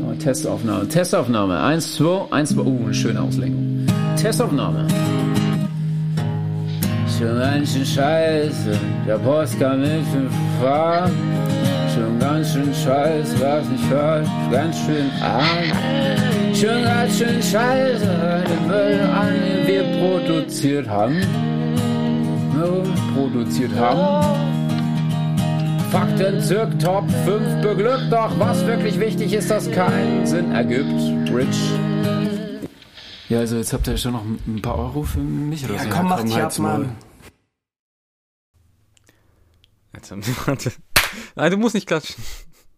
Oh, Testaufnahme, Testaufnahme. Eins, zwei, eins, zwei. Uh, eine schöne Auslenkung. Testaufnahme. Schon ganz schön scheiße, der Post kam nicht fahren. Schon ganz schön scheiße, was nicht falsch, ganz schön arm. Schon ganz schön scheiße, den Müll an, den wir produziert haben. Produziert haben. Fakten zirk Top 5 beglückt, doch was wirklich wichtig ist, dass keinen Sinn ergibt. Rich. Ja, also jetzt habt ihr schon noch ein paar Euro für mich oder Ja, so. komm, mach dich ab. Mann. Jetzt haben sie, warte. Nein, du musst nicht klatschen.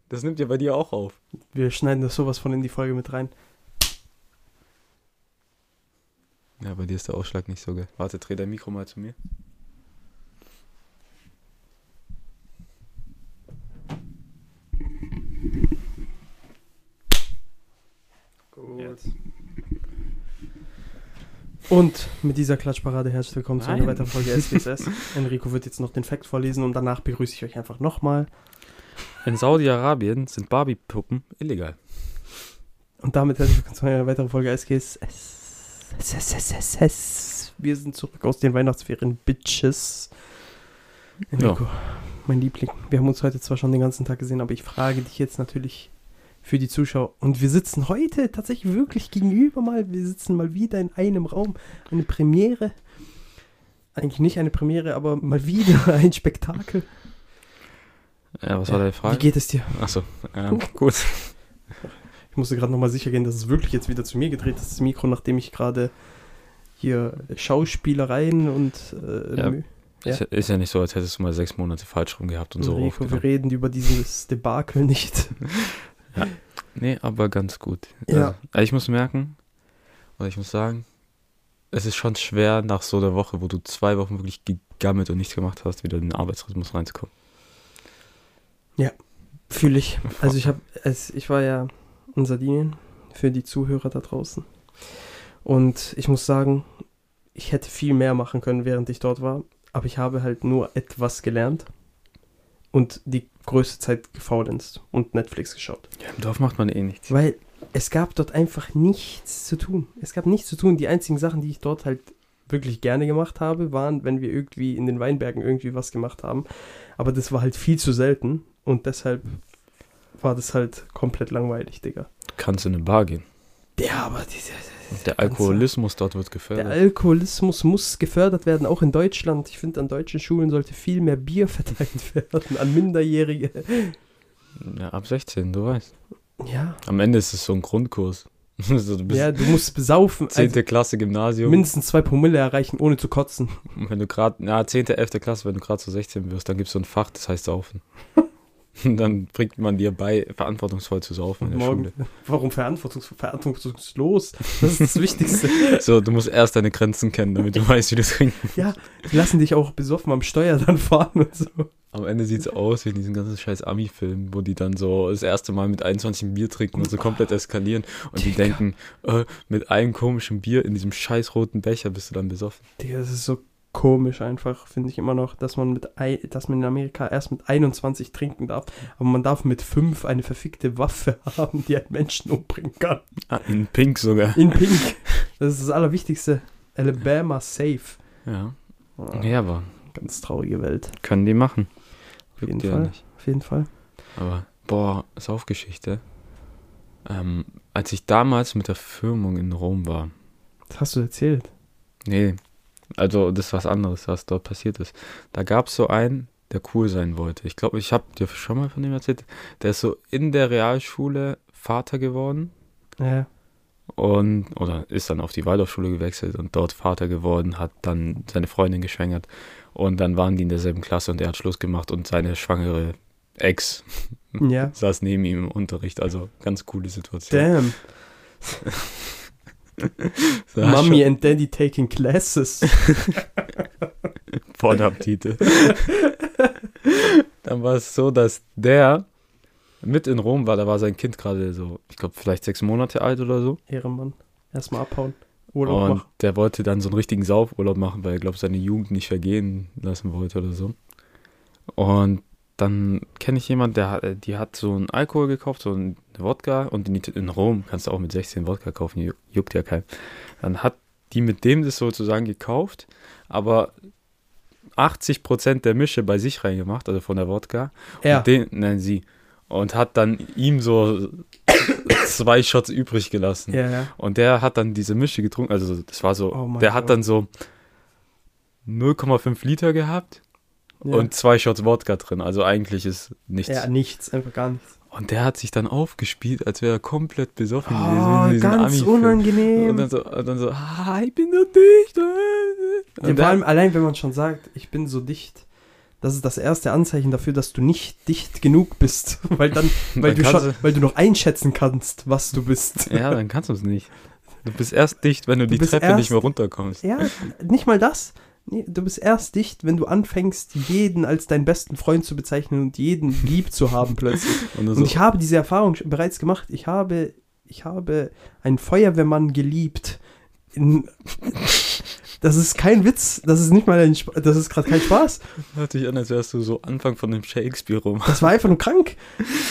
Das nimmt ja bei dir auch auf. Wir schneiden das sowas von in die Folge mit rein. Ja, bei dir ist der Ausschlag nicht so geil. Warte, dreh dein Mikro mal zu mir. Gut. Und mit dieser Klatschparade herzlich willkommen zu einer Nein. weiteren Folge SGSS. Enrico wird jetzt noch den Fact vorlesen und danach begrüße ich euch einfach nochmal. In Saudi-Arabien sind Barbie-Puppen illegal. Und damit herzlich willkommen zu einer weiteren Folge SGSS. Wir sind zurück aus den Weihnachtsferien, Bitches. Enrico, mein Liebling. Wir haben uns heute zwar schon den ganzen Tag gesehen, aber ich frage dich jetzt natürlich für die Zuschauer. Und wir sitzen heute tatsächlich wirklich gegenüber mal. Wir sitzen mal wieder in einem Raum. Eine Premiere. Eigentlich nicht eine Premiere, aber mal wieder ein Spektakel. Ja, was war deine Wie Frage? geht es dir? Achso, ähm, gut. Ich musste gerade nochmal sicher gehen, dass es wirklich jetzt wieder zu mir gedreht ist, das Mikro, nachdem ich gerade hier Schauspielereien und äh, Ja. Ist, ja, ist ja nicht so, als hättest du mal sechs Monate falsch rum gehabt und so Enrico, wir aufgenommen. reden über dieses Debakel nicht. Nee, aber ganz gut. Ja. Also, ich muss merken, oder ich muss sagen, es ist schon schwer, nach so einer Woche, wo du zwei Wochen wirklich gegammelt und nichts gemacht hast, wieder in den Arbeitsrhythmus reinzukommen. Fühle ich. Also ich habe, ich war ja in Sardinien für die Zuhörer da draußen. Und ich muss sagen, ich hätte viel mehr machen können, während ich dort war. Aber ich habe halt nur etwas gelernt und die größte Zeit gefaulenzt und Netflix geschaut. Ja, im Dorf macht man eh nichts. Weil es gab dort einfach nichts zu tun. Es gab nichts zu tun. Die einzigen Sachen, die ich dort halt wirklich gerne gemacht habe, waren, wenn wir irgendwie in den Weinbergen irgendwie was gemacht haben. Aber das war halt viel zu selten und deshalb war das halt komplett langweilig, Digga. Du kannst in eine Bar gehen. Ja, aber diese, Und der Alkoholismus dort wird der gefördert. Alkoholismus muss gefördert werden, auch in Deutschland. Ich finde, an deutschen Schulen sollte viel mehr Bier verteilt werden an Minderjährige. ja, ab 16, du weißt. Ja, Am Ende ist es so ein Grundkurs. also, du ja du musst besaufen. 10. Also Klasse Gymnasium. mindestens zwei Promille erreichen, ohne zu kotzen. Wenn du gerade, ja, 10., 11. Klasse, wenn du gerade so 16 wirst, dann gibt es so ein Fach, das heißt Saufen. Und dann bringt man dir bei, verantwortungsvoll zu saufen in der morgen, Schule. warum verantwortungs verantwortungslos? Das ist das Wichtigste. So, du musst erst deine Grenzen kennen, damit du weißt, wie du trinken. ja, die lassen dich auch besoffen am Steuer dann fahren und so. Am Ende sieht es aus wie in diesen ganzen scheiß Ami-Filmen, wo die dann so das erste Mal mit 21 ein Bier trinken und so komplett eskalieren. Und die denken, äh, mit einem komischen Bier in diesem scheiß roten Becher bist du dann besoffen. Digga, das ist so komisch einfach, finde ich immer noch, dass man mit dass man in Amerika erst mit 21 trinken darf, aber man darf mit 5 eine verfickte Waffe haben, die einen Menschen umbringen kann. Ah, in Pink sogar. In Pink. Das ist das Allerwichtigste. Alabama safe. Ja. Ah, Ja, aber Ganz traurige Welt. können die machen. Auf jeden ja Fall. nicht. Auf jeden Fall. Aber, boah, Saufgeschichte. Ähm, als ich damals mit der Firmung in Rom war, Das hast du erzählt. nee, also das ist was anderes, was dort passiert ist. Da gab es so einen, der cool sein wollte. Ich glaube, ich habe dir schon mal von dem erzählt. Der ist so in der Realschule Vater geworden Ja. und, oder ist dann auf die Waldorfschule gewechselt und dort Vater geworden, hat dann seine Freundin geschwängert und dann waren die in derselben Klasse und er hat Schluss gemacht und seine schwangere Ex Ja. saß neben ihm im Unterricht. Also ganz coole Situation. Damn. So, Mommy and Daddy taking classes. Pornabtite. Dann war es so, dass der mit in Rom war, da war sein Kind gerade so, ich glaube, vielleicht sechs Monate alt oder so. Ehrenmann. Erstmal abhauen. Urlaub und machen. der wollte dann so einen richtigen Saufurlaub machen, weil er, glaube seine Jugend nicht vergehen lassen wollte oder so. Und dann kenne ich jemanden, der hat, die hat so einen Alkohol gekauft, so einen Wodka und in, in Rom kannst du auch mit 16 Wodka kaufen, ju- juckt ja kein. Dann hat die mit dem das sozusagen gekauft, aber 80% der Mische bei sich reingemacht, also von der Wodka. Er. Und den, nein, sie. Und hat dann ihm so zwei Shots übrig gelassen. Ja, ja. Und der hat dann diese Mische getrunken, also das war so, Oh der hat Gott. dann so 0,5 Liter gehabt ja. und zwei Shots Wodka drin. Also eigentlich ist nichts. ja, nichts, einfach gar nichts. Und der hat sich dann aufgespielt, als wäre er komplett besoffen gewesen. Oh, diesem ganz unangenehm. Und dann so, und dann so, ah, ich bin so dicht. äh." Ja, Und vor allem allein, wenn man schon sagt, ich bin so dicht, das ist das erste Anzeichen dafür, dass du nicht dicht genug bist, weil dann, weil Dann du schon, weil du noch einschätzen kannst, was du bist. ja, dann kannst du es nicht. Du bist erst dicht, wenn du, Du die Treppe erst- nicht mehr runterkommst. Ja, nicht mal das. Nee, du bist erst dicht, wenn du anfängst, jeden als deinen besten Freund zu bezeichnen und jeden lieb zu haben plötzlich. Und, Und so, ich habe diese Erfahrung bereits gemacht. Ich habe, ich habe einen Feuerwehrmann geliebt. In, das ist kein Witz. Das ist nicht mal ein, Sp- das ist gerade kein Spaß. hört sich an, als wärst du so Anfang von dem Shakespeare-Roman. Das war einfach nur krank.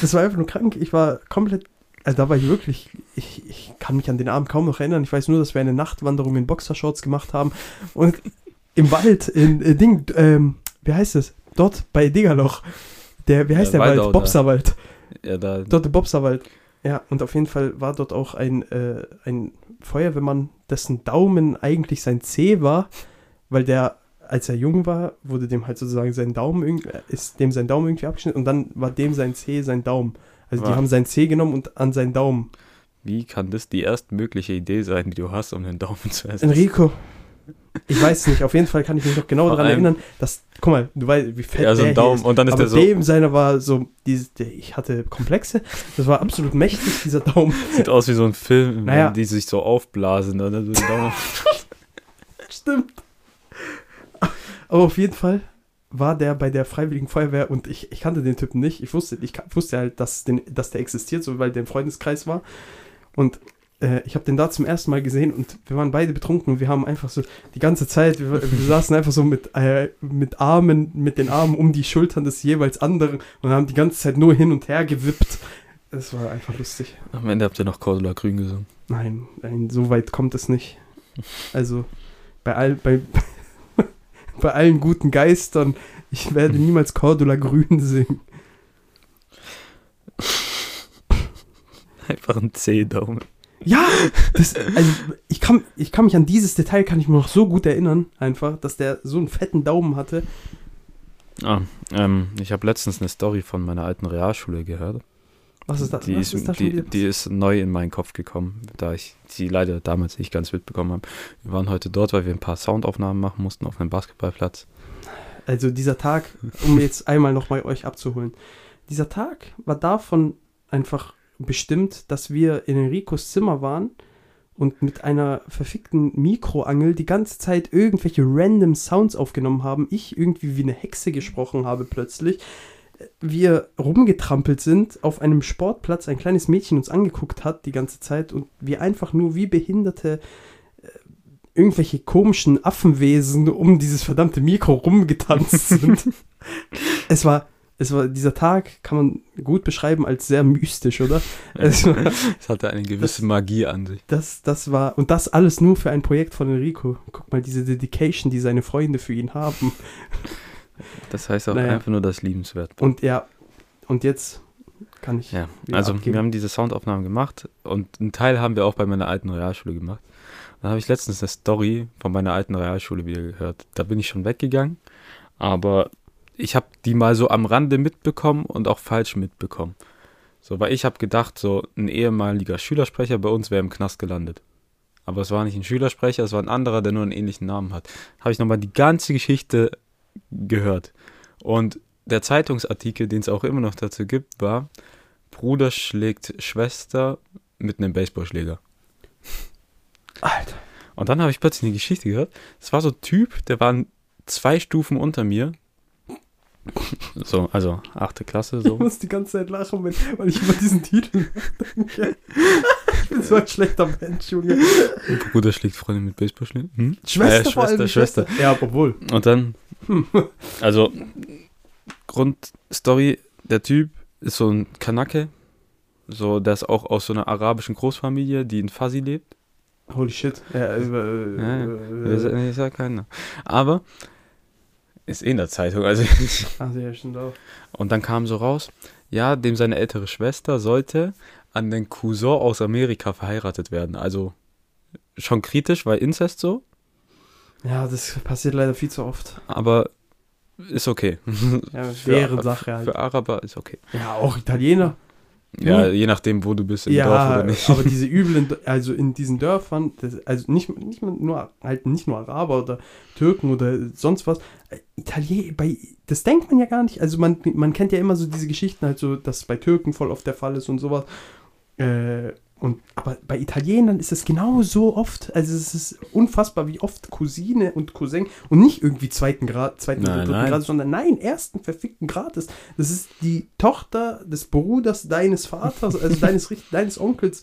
Das war einfach nur krank. Ich war komplett. Also da war ich wirklich. Ich, ich kann mich an den Abend kaum noch erinnern. Ich weiß nur, dass wir eine Nachtwanderung in Boxershorts gemacht haben. Und im Wald, in äh, Ding, ähm, wie heißt es? Dort bei Diggerloch. Der, wie heißt Ja, der Wald? da. Bobserwald. Ja, da, Dort im Bobserwald. Ja, und auf jeden Fall war dort auch ein, äh, ein Feuerwehrmann, dessen Daumen eigentlich sein C war, weil der, als er jung war, wurde dem halt sozusagen sein Daumen irgendwie, ist dem sein Daumen irgendwie abgeschnitten und dann war dem sein C sein Daumen. Also die Wow. haben sein C genommen und an seinen Daumen. wie kann das die erstmögliche Idee sein, die du hast, um den Daumen zu essen? Enrico, ich weiß nicht, auf jeden Fall kann ich mich noch genau daran erinnern, dass, guck mal, du weißt, wie fett Ja, so der ein Daumen. ist. Und dann ist Aber der so, dem seiner war so, dieses, der, ich hatte Komplexe, das war absolut mächtig, dieser Daumen. sieht aus wie so ein Film, Naja. die sich so aufblasen. Dann so. Stimmt. Aber auf jeden Fall war der bei der Freiwilligen Feuerwehr und ich, ich kannte den Typen nicht. Ich wusste, ich wusste halt, dass, den, dass der existiert, so weil der im Freundeskreis war. Und äh, ich habe den da zum ersten Mal gesehen und wir waren beide betrunken und wir haben einfach so die ganze Zeit, wir, wir saßen einfach so mit, äh, mit Armen, mit den Armen um die Schultern des jeweils anderen und haben die ganze Zeit nur hin und her gewippt. Es war einfach lustig. Am Ende habt ihr noch Cordula Grün gesungen. Nein, nein, so weit kommt es nicht. Also bei all, bei, bei allen guten Geistern, ich werde niemals Cordula Grün singen. Einfach ein C-Daumen. Ja, das, also ich kann, ich kann mich an dieses Detail kann ich mir noch so gut erinnern, einfach, dass der so einen fetten Daumen hatte. Ah, ähm, ich habe letztens eine Story von meiner alten Realschule gehört. Was ist das? Die Was ist, da die, die ist neu in meinen Kopf gekommen, da ich sie leider damals nicht ganz mitbekommen habe. Wir waren heute dort, weil wir ein paar Soundaufnahmen machen mussten auf einem Basketballplatz. Also dieser Tag, um jetzt einmal nochmal euch abzuholen. Dieser Tag war davon einfach bestimmt, dass wir in Enricos Zimmer waren und mit einer verfickten Mikroangel die ganze Zeit irgendwelche random Sounds aufgenommen haben. Ich irgendwie wie eine Hexe gesprochen habe plötzlich. Wir rumgetrampelt sind auf einem Sportplatz, ein kleines Mädchen uns angeguckt hat die ganze Zeit und wir einfach nur wie Behinderte äh, irgendwelche komischen Affenwesen um dieses verdammte Mikro rumgetanzt sind. es war, es war, dieser Tag kann man gut beschreiben als sehr mystisch, oder? Es war, Es hatte eine gewisse Magie an sich. das, das war, und das alles nur für ein Projekt von Enrico. Guck mal, diese Dedication, die seine Freunde für ihn haben. Das heißt auch Naja. einfach nur das liebenswert. Und ja, und jetzt kann ich. Ja, also abgeben. wir haben diese Soundaufnahmen gemacht und einen Teil haben wir auch bei meiner alten Realschule gemacht. Dann habe ich letztens eine Story von meiner alten Realschule wieder gehört. Da bin ich schon weggegangen, aber ich habe die mal so am Rande mitbekommen und auch falsch mitbekommen. So, weil ich habe gedacht, so ein ehemaliger Schülersprecher bei uns wäre im Knast gelandet. Aber es war nicht ein Schülersprecher, es war ein anderer, der nur einen ähnlichen Namen hat. Habe ich nochmal die ganze Geschichte gehört. Und der Zeitungsartikel, den es auch immer noch dazu gibt, war, Bruder schlägt Schwester mit einem Baseballschläger. Alter. Und dann habe ich plötzlich eine Geschichte gehört. Es war so ein Typ, der war zwei Stufen unter mir. So, also achte Klasse, Ich so. muss die ganze Zeit lachen, wenn, weil ich über diesen Titel nachdenke. Ich bin so ein schlechter Mensch, Junge. Bruder schlägt Freundin mit Baseballschläger. Hm? Schwester Äh, allem. Schwester, die Ja, obwohl. Und dann, also, Grundstory, der Typ ist so ein Kanake, so, der ist auch aus so einer arabischen Großfamilie, die in Fasi lebt. Holy shit. Ja, äh, Ja, äh, Ich sag keiner. Aber ist eh in der Zeitung, also also ja, stimmt auch. Und dann kam so raus, ja, dem seine ältere Schwester sollte an den Cousin aus Amerika verheiratet werden. Also schon kritisch, weil Inzest so, Ja, das passiert leider viel zu oft. aber ist okay. Ja, Für- Sache halt. Für Araber ist okay. Ja, auch Italiener. Ja, je nachdem, wo du bist, im Dorf ja, oder nicht. aber diese üblen, also in diesen Dörfern, das, also nicht, nicht nur, halt nicht nur Araber oder Türken oder sonst was, äh, Italiener, bei, das denkt man ja gar nicht, also man, man kennt ja immer so diese Geschichten halt so, dass bei Türken voll oft der Fall ist und sowas, äh, und, aber bei Italienern ist es genau so oft, also es ist unfassbar, wie oft Cousine und Cousin und nicht irgendwie zweiten Grad, zweiten oder Nein, dritten nein. Grad, sondern nein, ersten verfickten Grades. Das ist die Tochter des Bruders deines Vaters, also deines, deines Onkels.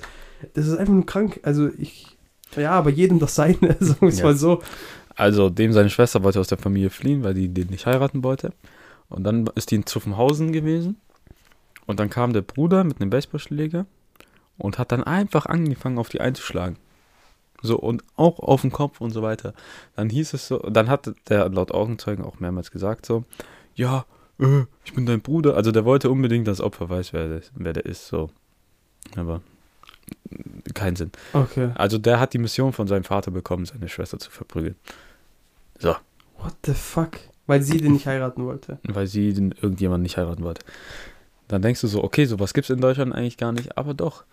Das ist einfach nur krank. Also ich, ja, aber jedem das seine, sagen wir es Ja. mal so. Also dem seine Schwester wollte aus der Familie fliehen, weil die den nicht heiraten wollte. Und dann ist die in Zuffenhausen gewesen. Und dann kam der Bruder mit einem Baseballschläger und hat dann einfach angefangen, auf die einzuschlagen. So, und auch auf den Kopf und so weiter. Dann hieß es so, dann hat der laut Augenzeugen auch mehrmals gesagt so, ja, äh, ich bin dein Bruder. Also der wollte unbedingt, dass das Opfer weiß, wer der, wer der ist, so. Aber keinen Sinn. Okay. Also der hat die Mission von seinem Vater bekommen, seine Schwester zu verprügeln. So, What the fuck? Weil sie den nicht heiraten wollte. weil sie den irgendjemand nicht heiraten wollte. Dann denkst du so, okay, sowas gibt es in Deutschland eigentlich gar nicht, aber doch.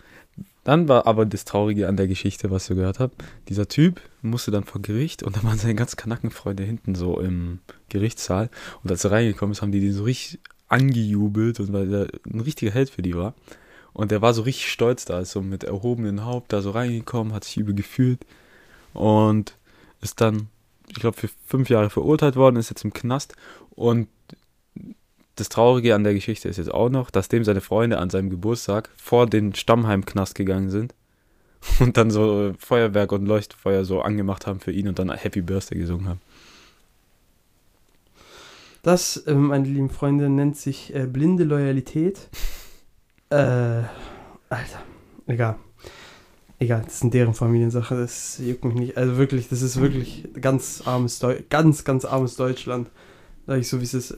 Dann war aber das Traurige an der Geschichte, was ich gehört habe. Dieser Typ musste dann vor Gericht und da waren seine ganz Kanackenfreunde hinten so im Gerichtssaal. Und als er reingekommen ist, haben die den so richtig angejubelt und weil er ein richtiger Held für die war. Und der war so richtig stolz da, ist so mit erhobenem Haupt da so reingekommen, hat sich übel gefühlt und ist dann, ich glaube, für fünf Jahre verurteilt worden, ist jetzt im Knast. Und das Traurige an der Geschichte ist jetzt auch noch, dass dem seine Freunde an seinem Geburtstag vor den Stammheimknast gegangen sind und dann so Feuerwerk und Leuchtfeuer so angemacht haben für ihn und dann Happy Birthday gesungen haben. Das, ähm, meine lieben Freunde, nennt sich äh, blinde Loyalität. Äh, Alter, egal. Egal, das sind deren Familiensache, das juckt mich nicht. Also wirklich, das ist wirklich ganz armes Deu ganz, ganz armes Deutschland. Sag ich so, wie es ist.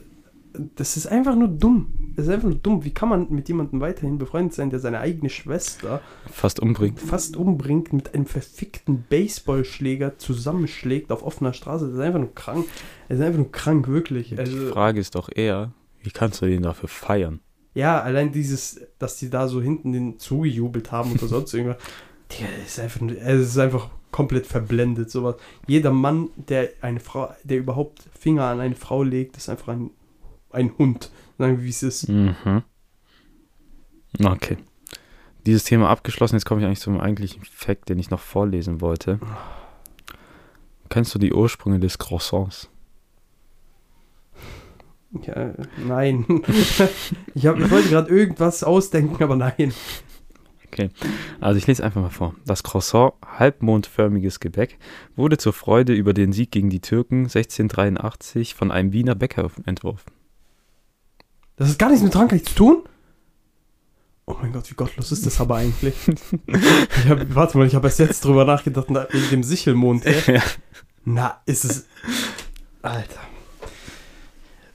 Das ist einfach nur dumm. Das ist einfach nur dumm. Wie kann man mit jemandem weiterhin befreundet sein, der seine eigene Schwester Fast umbringt. fast umbringt, mit einem verfickten Baseballschläger zusammenschlägt auf offener Straße? Das ist einfach nur krank. Das ist einfach nur krank, wirklich. Die Also, Frage ist doch eher, wie kannst du den dafür feiern? Ja, allein dieses, dass die da so hinten den zugejubelt haben oder sonst irgendwas. Digga, das ist einfach, es ist einfach komplett verblendet, sowas. Jeder Mann, der eine Frau, der überhaupt Finger an eine Frau legt, ist einfach ein, ein Hund. Sagen wir, wie es ist. Mhm. Okay. Dieses Thema abgeschlossen. Jetzt komme ich eigentlich zum eigentlichen Fact, den ich noch vorlesen wollte. Kennst du die Ursprünge des Croissants? Ja, nein. ich, hab, ich wollte gerade irgendwas ausdenken, aber nein. Also ich lese einfach mal vor. Das Croissant, halbmondförmiges Gebäck, wurde zur Freude über den Sieg gegen die Türken 1683 von einem Wiener Bäcker entworfen. Das hat gar nichts mit Frankreich zu tun? Oh mein Gott, wie gottlos ist das aber eigentlich? ich hab, warte mal, ich habe erst jetzt drüber nachgedacht, na, wegen dem Sichelmond. Ja. Na, ist es. Alter.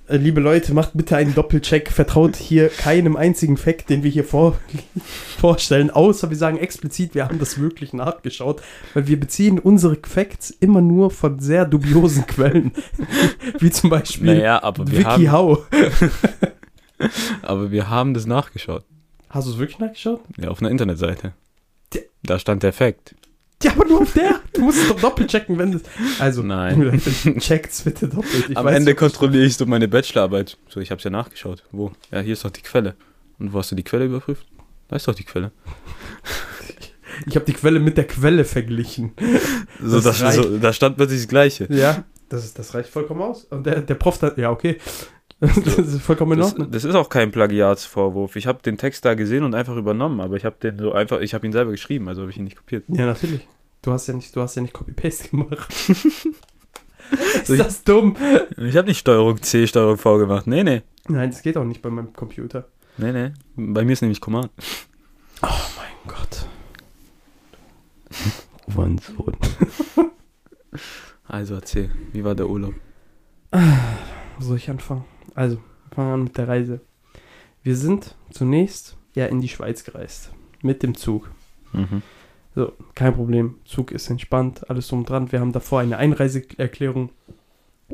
Äh, Liebe Leute, macht bitte einen Doppelcheck. Vertraut hier keinem einzigen Fact, den wir hier vor, vorstellen, außer wir sagen explizit, wir haben das wirklich nachgeschaut, weil wir beziehen unsere Facts immer nur von sehr dubiosen Quellen. Wie zum Beispiel Naja, aber wir, Vicky haben, Hau. aber wir haben das nachgeschaut. Hast du es wirklich nachgeschaut? Ja, auf einer Internetseite. Tja. Da stand der Fact. Ja, aber nur auf der. Du musst es doch doppelt checken, wenn das. Also, Nein. checkt's bitte doppelt. Ich Am Ende kontrolliere ich so meine Bachelorarbeit. So, ich habe es ja nachgeschaut. Wo? Ja, hier ist doch die Quelle. Und wo hast du die Quelle überprüft? Da ist doch die Quelle. Ich habe die Quelle mit der Quelle verglichen. So, Das das, so, da stand plötzlich das Gleiche. Ja, das, ist, das reicht vollkommen aus. Und der, der Prof, da, ja, okay. Das ist vollkommen in Das, Ordnung. das ist auch kein Plagiatsvorwurf. Ich habe den Text da gesehen und einfach übernommen, aber ich habe den so einfach, ich habe ihn selber geschrieben, also habe ich ihn nicht kopiert. Ja, natürlich. Du hast ja nicht, du hast ja nicht Copy-Paste gemacht. Ist das dumm? Ich habe nicht Steuerung C, Steuerung V gemacht. Nee, nee. Nein, das geht auch nicht bei meinem Computer. Nee, nee. Bei mir ist nämlich Command. Oh mein Gott. Hurensohn. Also erzähl, wie war der Urlaub? Soll ich anfangen? Also, wir fangen an mit der Reise. Wir sind zunächst ja in die Schweiz gereist. Mit dem Zug. Mhm. So, kein Problem. Zug ist entspannt, alles drum und dran. Wir haben davor eine Einreiseerklärung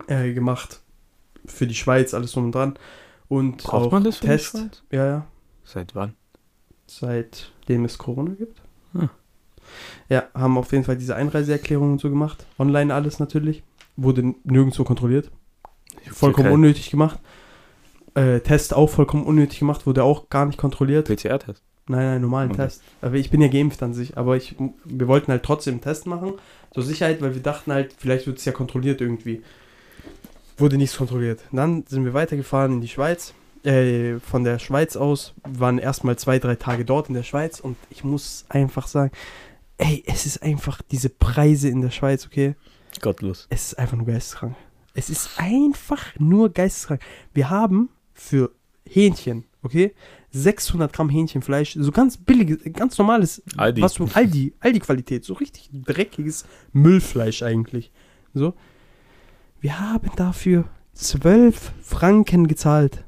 äh, gemacht. Für die Schweiz, alles drum und dran. Und Braucht auch man das für die Test. Schweiz? Ja, ja. Seit wann? Seitdem es Corona gibt. Hm. Ja, haben auf jeden Fall diese Einreiseerklärung und so gemacht. Online alles natürlich. Wurde nirgendwo kontrolliert. Vollkommen unnötig gemacht. Äh, Test auch vollkommen unnötig gemacht, wurde auch gar nicht kontrolliert. PCR-Test. Nein, nein, normalen Okay. Test. Aber ich bin ja geimpft an sich, aber ich, wir wollten halt trotzdem einen Test machen, zur Sicherheit, weil wir dachten halt, vielleicht wird es ja kontrolliert irgendwie. Wurde nichts kontrolliert. Dann sind wir weitergefahren in die Schweiz. Äh, von der Schweiz aus waren erstmal zwei, drei Tage dort in der Schweiz und ich muss einfach sagen, ey, es ist einfach diese Preise in der Schweiz, okay? Gottlos. Es ist einfach nur geisteskrank. Es ist einfach nur geisteskrank. Wir haben für Hähnchen, okay, 600 Gramm Hähnchenfleisch, so ganz billiges, ganz normales, Aldi. was so Aldi, Aldi-Qualität, so richtig dreckiges Müllfleisch eigentlich. So. Wir haben dafür 12 Franken gezahlt.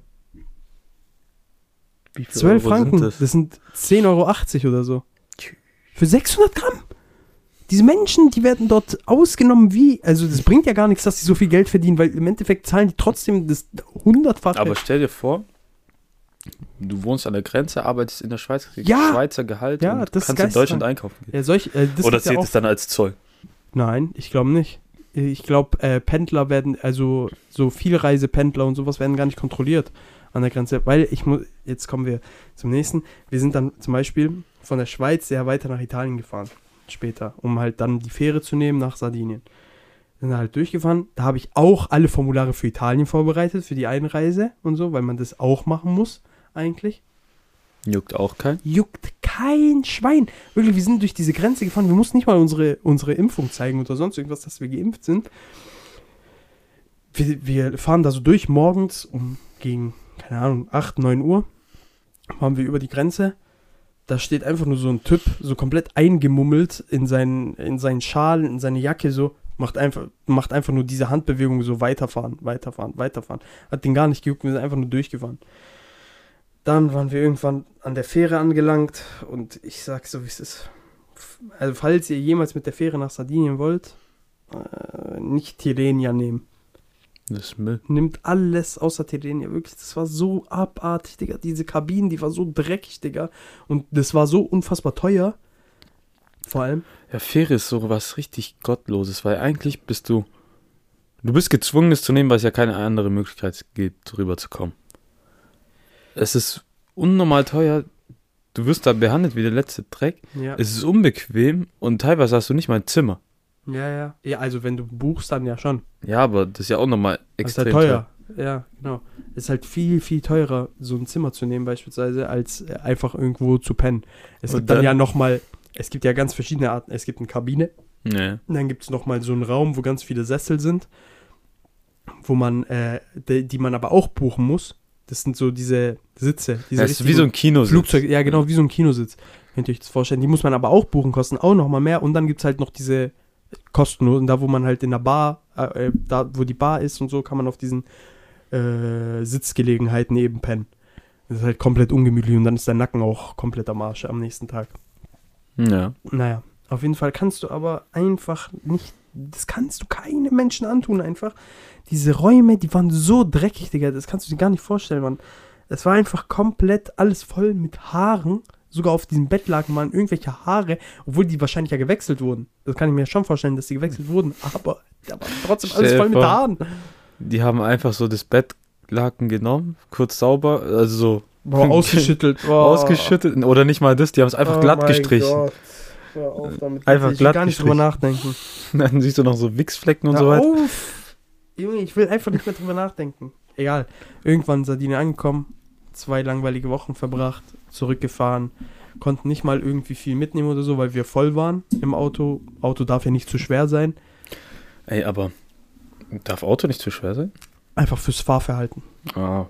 Wie viel 12 Euro Franken, sind das? das? sind 10,80 Euro oder so. Für 600 Gramm? Diese Menschen, die werden dort ausgenommen wie, also das bringt ja gar nichts, dass sie so viel Geld verdienen, weil im Endeffekt zahlen die trotzdem das hundertfache. Aber stell dir vor, du wohnst an der Grenze, arbeitest in der Schweiz, kriegst Ja. Schweizer Gehalt Ja, und kannst in. Deutschland einkaufen gehen. ja, solch, äh, das Oder ja zählt auch- es dann als Zoll? Nein, ich glaube nicht. Ich glaube, äh, Pendler werden, also so Vielreisependler und sowas werden gar nicht kontrolliert an der Grenze, weil ich muss, jetzt kommen wir zum nächsten. Wir sind dann zum Beispiel von der Schweiz sehr weiter nach Italien gefahren, später, um halt dann die Fähre zu nehmen nach Sardinien. Sind da halt durchgefahren. Da habe ich auch alle Formulare für Italien vorbereitet, für die Einreise und so, weil man das auch machen muss, eigentlich. Juckt auch kein. Juckt kein Schwein. Wirklich, wir sind durch diese Grenze gefahren. Wir mussten nicht mal unsere, unsere Impfung zeigen oder sonst irgendwas, dass wir geimpft sind. Wir, wir fahren da so durch morgens um gegen, keine Ahnung, 8, 9 Uhr. Fahren wir über die Grenze. Da steht einfach nur so ein Typ, so komplett eingemummelt in seinen, in seinen Schal, in seine Jacke, so. Macht einfach, macht einfach nur diese Handbewegung, so weiterfahren, weiterfahren, weiterfahren. Hat den gar nicht gejuckt, wir sind einfach nur durchgefahren. Dann waren wir irgendwann an der Fähre angelangt und ich sag so, wie es ist. Also, falls ihr jemals mit der Fähre nach Sardinien wollt, äh, nicht Tirrenia nehmen. Das ist Müll. Nimmt alles außer Tirrenia. Wirklich, das war so abartig, Digga. Diese Kabinen, die war so dreckig, Digga. Und das war so unfassbar teuer. Vor allem. Ja, Fähre ist so was richtig Gottloses, weil eigentlich bist du. Du bist gezwungen, es zu nehmen, weil es ja keine andere Möglichkeit gibt, rüber zu kommen. Es ist unnormal teuer. Du wirst da behandelt wie der letzte Dreck. Ja. Es ist unbequem und teilweise hast du nicht mal ein Zimmer. Ja, ja. Ja, also wenn du buchst, dann ja schon. Ja, aber das ist ja auch nochmal Das ist extrem halt teuer. Ja, genau. Es ist halt viel, viel teurer, so ein Zimmer zu nehmen beispielsweise, als äh, einfach irgendwo zu pennen. Es Und gibt dann, dann- ja nochmal, es gibt ja ganz verschiedene Arten. Es gibt eine Kabine, Ja. und dann gibt es nochmal so einen Raum, wo ganz viele Sessel sind, wo man, äh, die, die man aber auch buchen muss. Das sind so diese Sitze. Diese Das ist wie so ein Kino. Flugzeug, ja genau, wie so ein Kinositz. Könnt ihr euch das vorstellen. Die muss man aber auch buchen, kosten auch nochmal mehr. Und dann gibt es halt noch diese kostenlosen, da wo man halt in der Bar, äh, äh, da wo die Bar ist und so, kann man auf diesen äh, Sitzgelegenheiten eben pennen. Das ist halt komplett ungemütlich und dann ist der Nacken auch komplett am Arsch am nächsten Tag. Ja. Naja, auf jeden Fall kannst du aber einfach nicht, das kannst du keinem Menschen antun einfach. Diese Räume, die waren so dreckig, Digga, das kannst du dir gar nicht vorstellen, Mann. Es war einfach komplett alles voll mit Haaren. Sogar auf diesem Bettlaken waren irgendwelche Haare, obwohl die wahrscheinlich ja gewechselt wurden. Das kann ich mir schon vorstellen, dass die gewechselt wurden, aber da war trotzdem alles voll mit Haaren. Die haben einfach so das Bettlaken genommen, kurz sauber, also so Boah, ausgeschüttelt. Boah. ausgeschüttet. Oder nicht mal das, die haben es einfach Oh glatt gestrichen. Gott. Hör auf damit. Einfach ich glatt gar nicht drüber gestrichen. nachdenken. Dann siehst du noch so Wichsflecken und Hör so weiter. auf! Junge, ich will einfach nicht mehr drüber nachdenken. Egal. Irgendwann in Sardinien angekommen, zwei langweilige Wochen verbracht, zurückgefahren, konnten nicht mal irgendwie viel mitnehmen oder so, weil wir voll waren im Auto. Auto darf ja nicht zu schwer sein. Ey, aber Darf Auto nicht zu schwer sein? Einfach fürs Fahrverhalten. Ah.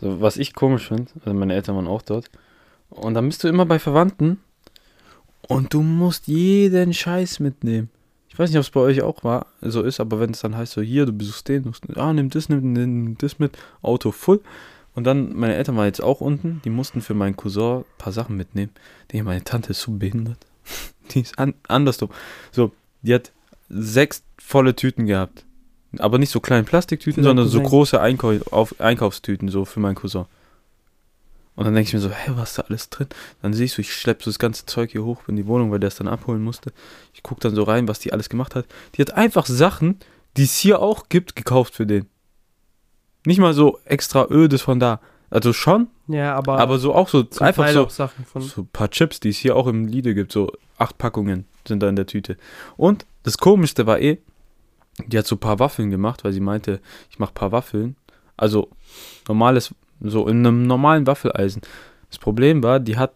So, was ich komisch finde, also meine Eltern waren auch dort. Und dann bist du immer bei Verwandten und du musst jeden Scheiß mitnehmen. Ich weiß nicht, ob es bei euch auch war, so ist, aber wenn es dann heißt, so hier, du besuchst den, du musst, ah, nimm das, nimm, nimm das mit, Auto voll. Und dann, meine Eltern waren jetzt auch unten, die mussten für meinen Cousin ein paar Sachen mitnehmen. Die, meine Tante ist so behindert. Die ist an, andersrum. So, die hat sechs volle Tüten gehabt. Aber nicht so kleine Plastiktüten, sondern so große Einkau auf, Einkaufstüten, so für meinen Cousin. Und dann denke ich mir so, hä, was ist da alles drin? Dann siehst du, ich schlepp so das ganze Zeug hier hoch in die Wohnung, weil der es dann abholen musste. Ich guck dann so rein, was die alles gemacht hat. Die hat einfach Sachen, die es hier auch gibt, gekauft für den. Nicht mal so extra ödes von da. Also schon, Ja, aber, aber so auch so einfach Teil so, auch Sachen von. so ein paar Chips, die es hier auch im Lidl gibt, so acht Packungen sind da in der Tüte. Und das Komischste war eh, die hat so ein paar Waffeln gemacht, weil sie meinte, ich mache ein paar Waffeln. Also normales, so in einem normalen Waffeleisen. Das Problem war, die hat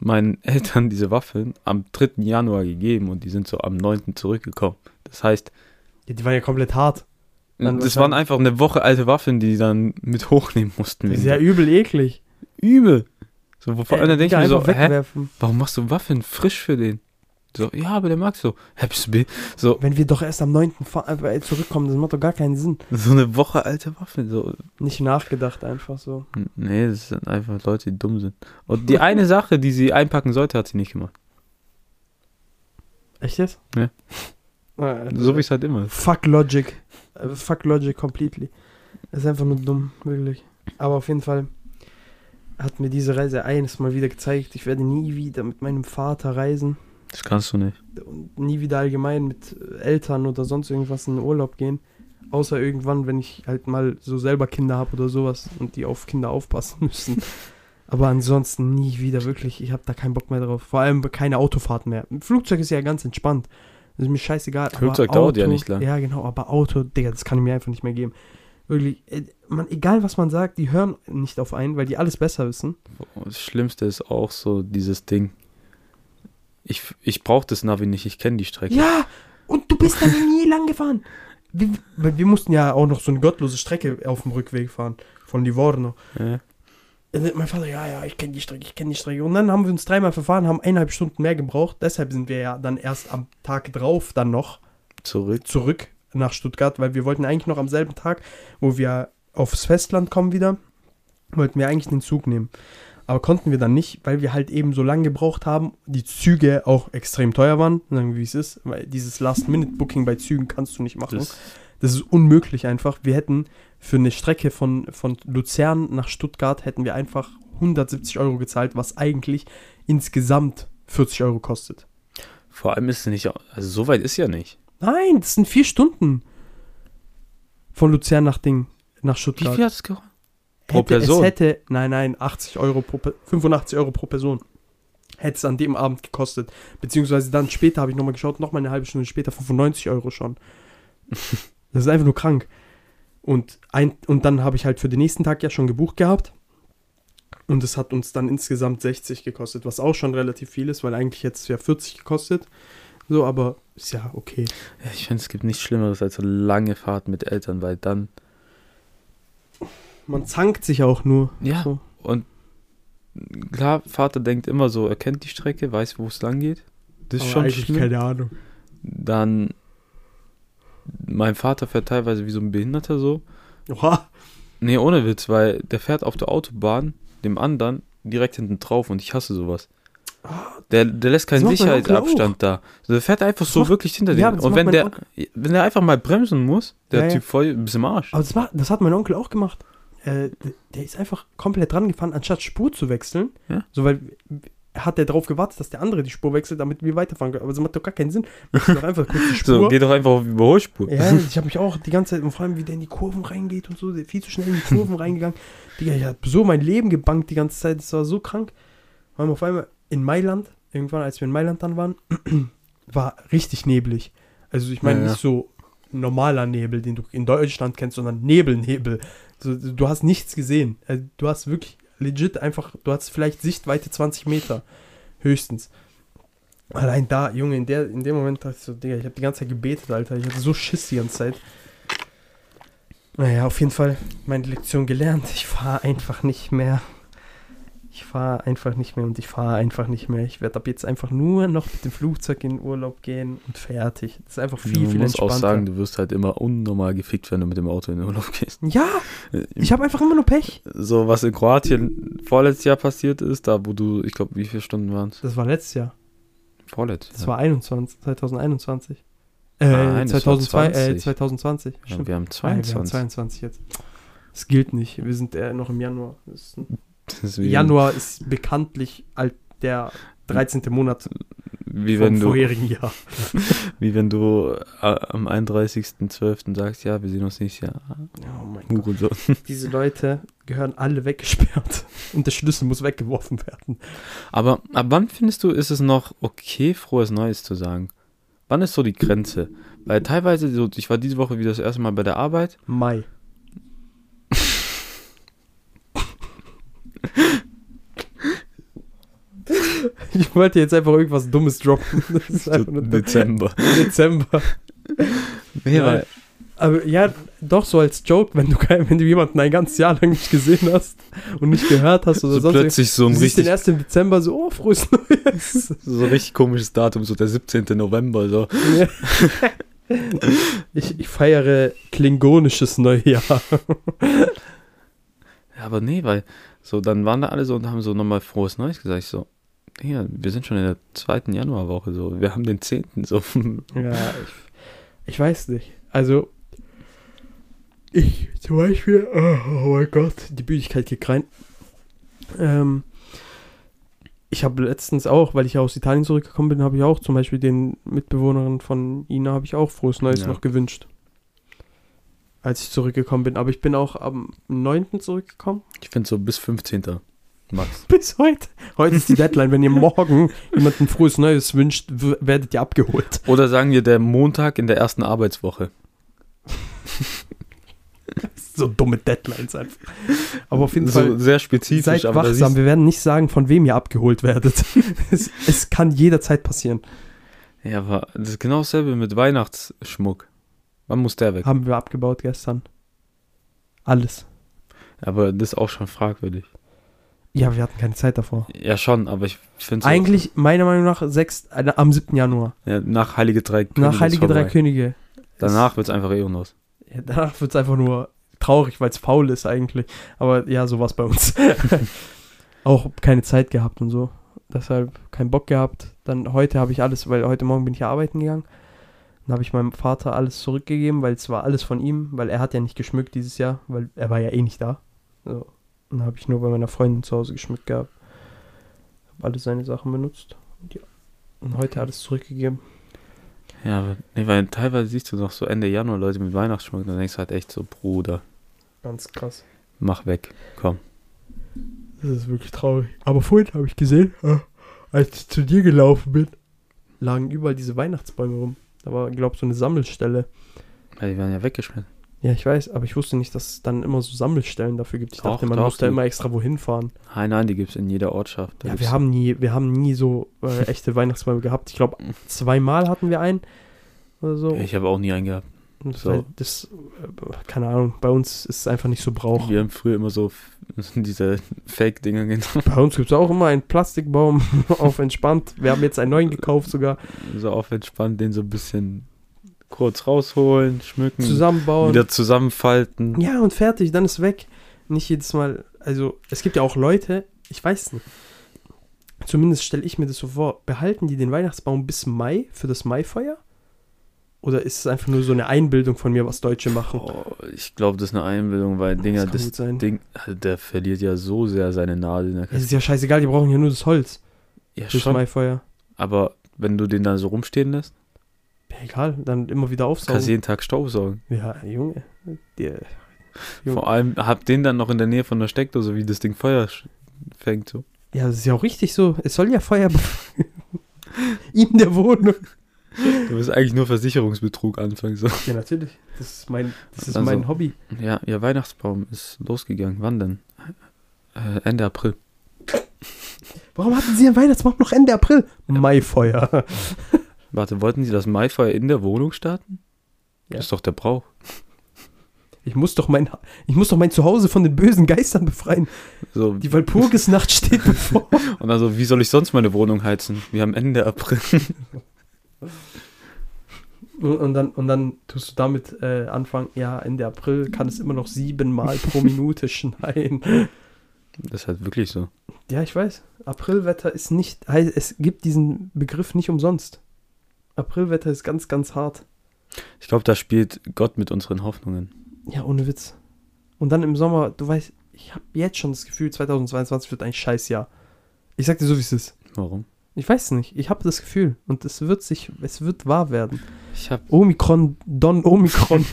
meinen Eltern diese Waffeln am 3. Januar gegeben und die sind so am 9. zurückgekommen. Das heißt, Ja, die waren ja komplett hart. Das waren einfach eine Woche alte Waffeln, die die dann mit hochnehmen mussten. Das ist ja übel eklig. übel. So, vor allem Äh, dann denke ich mir so, einfach hä? wegwerfen. warum machst du Waffeln frisch für den? So, ja, aber der mag so. So, Wenn wir doch erst am 9. Fa- äh, zurückkommen, das macht doch gar keinen Sinn. so eine Woche alte Waffeln. So, Nicht nachgedacht, einfach so. nee, das sind einfach Leute, die dumm sind. Und die eine Sache, die sie einpacken sollte, hat sie nicht gemacht. Echt jetzt? Ja. Äh, So wie es halt immer ist. Fuck Logic. Äh, Fuck Logic completely. Das ist einfach nur dumm, wirklich. Aber auf jeden Fall hat mir diese Reise eines Mal wieder gezeigt, ich werde nie wieder mit meinem Vater reisen Das kannst du nicht. und nie wieder allgemein mit Eltern oder sonst irgendwas in den Urlaub gehen. Außer irgendwann, wenn ich halt mal so selber Kinder habe oder sowas und die auf Kinder aufpassen müssen. Aber ansonsten nie wieder, wirklich. Ich habe da keinen Bock mehr drauf. Vor allem keine Autofahrt mehr. Ein Flugzeug ist ja ganz entspannt. Das ist mir scheißegal. Flugzeug dauert ja nicht lang. Ja, genau, aber Auto, Digga, das kann ich mir einfach nicht mehr geben. Wirklich, äh, man, egal was man sagt, die hören nicht auf einen, weil die alles besser wissen. Das Schlimmste ist auch so dieses Ding. Ich, ich brauche das Navi nicht, ich kenne die Strecke. Ja, und du bist da nie lang gefahren. Wir, wir mussten ja auch noch so eine gottlose Strecke auf dem Rückweg fahren, von Livorno. Ja. Mein Vater, ja, ja, ich kenne die Strecke, ich kenne die Strecke. Und dann haben wir uns dreimal verfahren, haben eineinhalb Stunden mehr gebraucht. Deshalb sind wir ja dann erst am Tag drauf dann noch Zurück. zurück nach Stuttgart, weil wir wollten eigentlich noch am selben Tag, wo wir aufs Festland kommen wieder, wollten wir eigentlich den Zug nehmen. Aber konnten wir dann nicht, weil wir halt eben so lange gebraucht haben, die Züge auch extrem teuer waren, sagen wir wie es ist, weil dieses Last-Minute-Booking bei Zügen kannst du nicht machen. Das, Das ist unmöglich einfach. Wir hätten für eine Strecke von, von Luzern nach Stuttgart hätten wir einfach 170 Euro gezahlt, was eigentlich insgesamt 40 Euro kostet. vor allem ist es nicht, also so weit ist ja nicht. Nein, das sind vier Stunden. Von Luzern nach Ding, nach Wie Stuttgart. viel hat es gekostet? pro hätte, Person? Es hätte, nein, nein, 80 Euro pro, Pe- 85 Euro pro Person. Hätte es an dem Abend gekostet. Beziehungsweise dann später habe ich nochmal geschaut, nochmal eine halbe Stunde später 95 Euro schon. das ist einfach nur krank. Und, ein, und dann habe ich halt für den nächsten Tag ja schon gebucht gehabt. Und es hat uns dann insgesamt 60 gekostet, was auch schon relativ viel ist, weil eigentlich hätte es ja 40 gekostet. So, aber ist ja okay. Ich finde, es gibt nichts Schlimmeres als so lange Fahrt mit Eltern, weil dann, Man zankt sich auch nur. ja, So. und klar, Vater denkt immer so, er kennt die Strecke, weiß, wo es lang geht. Das ist Aber schon eigentlich schlimm. keine Ahnung. Dann, mein Vater fährt teilweise wie so ein Behinderter so. Oha. Nee, ohne Witz, weil der fährt auf der Autobahn dem anderen direkt hinten drauf und ich hasse sowas. Der, der lässt keinen Sicherheitsabstand da. Der fährt einfach so macht- wirklich hinter Ja, das Und wenn der, wenn der einfach mal bremsen muss, der Ja. Typ voll bis im Arsch. Aber das, war, das hat mein Onkel auch gemacht. Äh, der ist einfach komplett dran gefahren, anstatt Spur zu wechseln. Ja. So, weil hat er darauf gewartet, dass der andere die Spur wechselt, damit wir weiterfahren können. Aber das macht doch gar keinen Sinn. Doch einfach kurz die So, Spur. geh doch einfach auf Überholspur. ja, ich habe mich auch die ganze Zeit, und vor allem wie der in die Kurven reingeht und so, der viel zu schnell in die Kurven reingegangen. Digga, ich habe so mein Leben gebankt die ganze Zeit, das war so krank. Vor allem auf einmal in Mailand, irgendwann als wir in Mailand dann waren, war richtig neblig. Also ich meine Ja, ja. nicht so normaler Nebel, den du in Deutschland kennst, sondern Nebelnebel. So, du hast nichts gesehen. Also, du hast wirklich legit einfach, du hast vielleicht Sichtweite 20 Meter höchstens. Allein da, Junge, in, der, in dem Moment dachte ich so, Digga, ich habe die ganze Zeit gebetet, Alter. Ich hatte so Schiss die ganze Zeit. Naja, auf jeden Fall meine Lektion gelernt. Ich fahre einfach nicht mehr. Ich fahre einfach nicht mehr und ich fahre einfach nicht mehr. Ich werde ab jetzt einfach nur noch mit dem Flugzeug in den Urlaub gehen und fertig. Das ist einfach viel, du viel musst entspannter. auch sagen, du wirst halt immer unnormal gefickt, wenn du mit dem Auto in den Urlaub gehst. ja, ich habe einfach immer nur Pech. So, was in Kroatien vorletztes Jahr passiert ist, da wo du, ich glaube, wie viele Stunden waren es? Das war letztes Jahr. Vorletztes Das Jahr. war 21, 2021. Äh, Ah, nein, das war 2002, äh, 20. 2020. Ja, wir haben Ah, wir haben 22. 22 jetzt. Das gilt nicht. Wir sind äh, noch im Januar. Das ist ein Wie, Januar ist bekanntlich der 13. Monat wie vom wenn du, vorherigen Jahr. wie wenn du äh, am 31.12. sagst, ja, wir sehen uns nächstes Jahr. Oh mein Gott. Hurensohn. Diese Leute gehören alle weggesperrt und der Schlüssel muss weggeworfen werden. Aber ab wann findest du, ist es noch okay, frohes Neues zu sagen? Wann ist so die Grenze? Weil teilweise, so, ich war diese Woche wieder das erste Mal bei der Arbeit. Mai. Ich wollte jetzt einfach irgendwas Dummes droppen. Dezember. Dezember. Ja, Nein. Aber ja, doch so als Joke, wenn du, wenn du jemanden ein ganzes Jahr lang nicht gesehen hast und nicht gehört hast oder so sonst plötzlich so ein den richtig, erst im Dezember so, oh, frohes Neues. so ein richtig komisches Datum, so der 17. November. So. ich, ich feiere klingonisches Neujahr. Ja, aber nee, weil so, dann waren da alle so und haben so nochmal frohes Neues gesagt. Ich so, ja, wir sind schon in der zweiten Januarwoche, so, wir haben den 10. so. Ja, ich, ich weiß nicht. Also, ich zum Beispiel, oh, oh mein Gott, die Müdigkeit geht rein. Ähm, ich habe letztens auch, weil ich ja aus Italien zurückgekommen bin, habe ich auch zum Beispiel den Mitbewohnerinnen von Ina, habe ich auch frohes Neues Ja. noch gewünscht. Als ich zurückgekommen bin. Aber ich bin auch am 9. zurückgekommen. Ich finde so bis 15. Max. Bis heute. Heute ist die Deadline. Wenn ihr morgen jemandem frohes Neues wünscht, werdet ihr abgeholt. Oder sagen wir der Montag in der ersten Arbeitswoche. So dumme Deadlines einfach. Aber auf jeden so Fall. sehr spezifisch, Seid aber wachsam. Wir werden nicht sagen, von wem ihr abgeholt werdet. es, es kann jederzeit passieren. ja, aber das ist genau dasselbe mit Weihnachtsschmuck. Wann muss der weg? Haben wir abgebaut gestern. Alles. Aber das ist auch schon fragwürdig. Ja, wir hatten keine Zeit davor. Ja, schon, aber ich finde so, Eigentlich, meiner Meinung nach, sechs, äh, am 7. Januar. ja, nach Heilige Drei Könige nach Heilige Drei. Könige. Danach wird es einfach ehrenlos. Ja, danach wird es einfach nur traurig, weil es faul ist eigentlich. Aber ja, so war es bei uns. Auch keine Zeit gehabt und so. Deshalb keinen Bock gehabt. Dann heute habe ich alles, weil heute Morgen bin ich ja arbeiten gegangen. Dann habe ich meinem Vater alles zurückgegeben, weil es war alles von ihm, weil er hat ja nicht geschmückt dieses Jahr, weil er war ja eh nicht da. So. Dann habe ich nur bei meiner Freundin zu Hause geschmückt gehabt. Habe alle seine Sachen benutzt. Und ja. Und heute alles zurückgegeben. Ja, aber, nee, weil teilweise siehst du noch so Ende Januar Leute mit Weihnachtsschmuck, dann denkst du halt echt so, Bruder, Ganz krass. mach weg, komm. Das ist wirklich traurig. Aber vorhin habe ich gesehen, äh, als ich zu dir gelaufen bin, lagen überall diese Weihnachtsbäume rum. Da war, glaube ich, so eine Sammelstelle. Ja, die werden ja weggeschmissen. Ja, ich weiß, aber ich wusste nicht, dass es dann immer so Sammelstellen dafür gibt. Ich Doch, dachte, man doch, muss da immer extra wohin fahren. Nein, nein, die gibt es in jeder Ortschaft. Da Ja, wir haben nie, wir haben nie so äh, echte Weihnachtsbäume gehabt. Ich glaube, zweimal hatten wir einen oder so. Ich habe auch nie einen gehabt. So. das äh, keine Ahnung, bei uns ist es einfach nicht so Brauch. Wir haben früher immer so diese Fake-Dinger genommen, Bei uns gibt es auch immer einen Plastikbaum auf entspannt. Wir haben jetzt einen neuen gekauft sogar. so auf entspannt, den so ein bisschen kurz rausholen, schmücken, Zusammenbauen. wieder zusammenfalten. Ja, und fertig, dann ist weg. Nicht jedes Mal, also es gibt ja auch Leute, ich weiß nicht. Zumindest stelle ich mir das so vor, behalten die den Weihnachtsbaum bis Mai für das Maifeuer? Oder ist es einfach nur so eine Einbildung von mir, was Deutsche machen? Oh, ich glaube, das ist eine Einbildung, weil Dinger, das, sein. Ding, der verliert ja so sehr seine Nadel in der Es Kasse. ist ja scheißegal, die brauchen ja nur das Holz Ja, fürs schon, Maifeuer. aber wenn du den da so rumstehen lässt, Ja, egal, dann immer wieder kannst aufsaugen. jeden Tag Staubsaugen. Ja, Junge. Der, Junge. Vor allem, hab den dann noch in der Nähe von der Steckdose, wie das Ding Feuer fängt. So. Ja, das ist ja auch richtig so. Es soll ja Feuer in der Wohnung. Du willst eigentlich nur Versicherungsbetrug anfangen. So. Ja, natürlich. Das ist mein, das ist Also- mein Hobby. Ja, ihr Weihnachtsbaum ist losgegangen. Wann denn? Äh, Ende April. Warum hatten Sie einen Weihnachtsbaum noch Ende April? Maifeuer. Warte, wollten Sie das Maifeuer in der Wohnung starten? Ja. Das ist doch der Brauch. Ich muss doch mein, ich muss doch mein Zuhause von den bösen Geistern befreien. So, Die Walpurgisnacht steht bevor. und also, wie soll ich sonst meine Wohnung heizen? Wir haben Ende April. Und, dann, und dann tust du damit äh, anfangen, ja, Ende April kann es immer noch siebenmal pro Minute schneien. Das ist halt wirklich so. Ja, ich weiß. Aprilwetter ist nicht, es gibt diesen Begriff nicht umsonst. Aprilwetter ist ganz, ganz hart. Ich glaube, da spielt Gott mit unseren Hoffnungen. Ja, ohne Witz. Und dann im Sommer, du weißt, ich habe jetzt schon das Gefühl, 2022 wird ein Scheißjahr. Ich sag dir so, wie es ist. Warum? Ich weiß es nicht. Ich habe das Gefühl. Und es wird sich, es wird wahr werden. Ich habe Omikron, Don Omikron.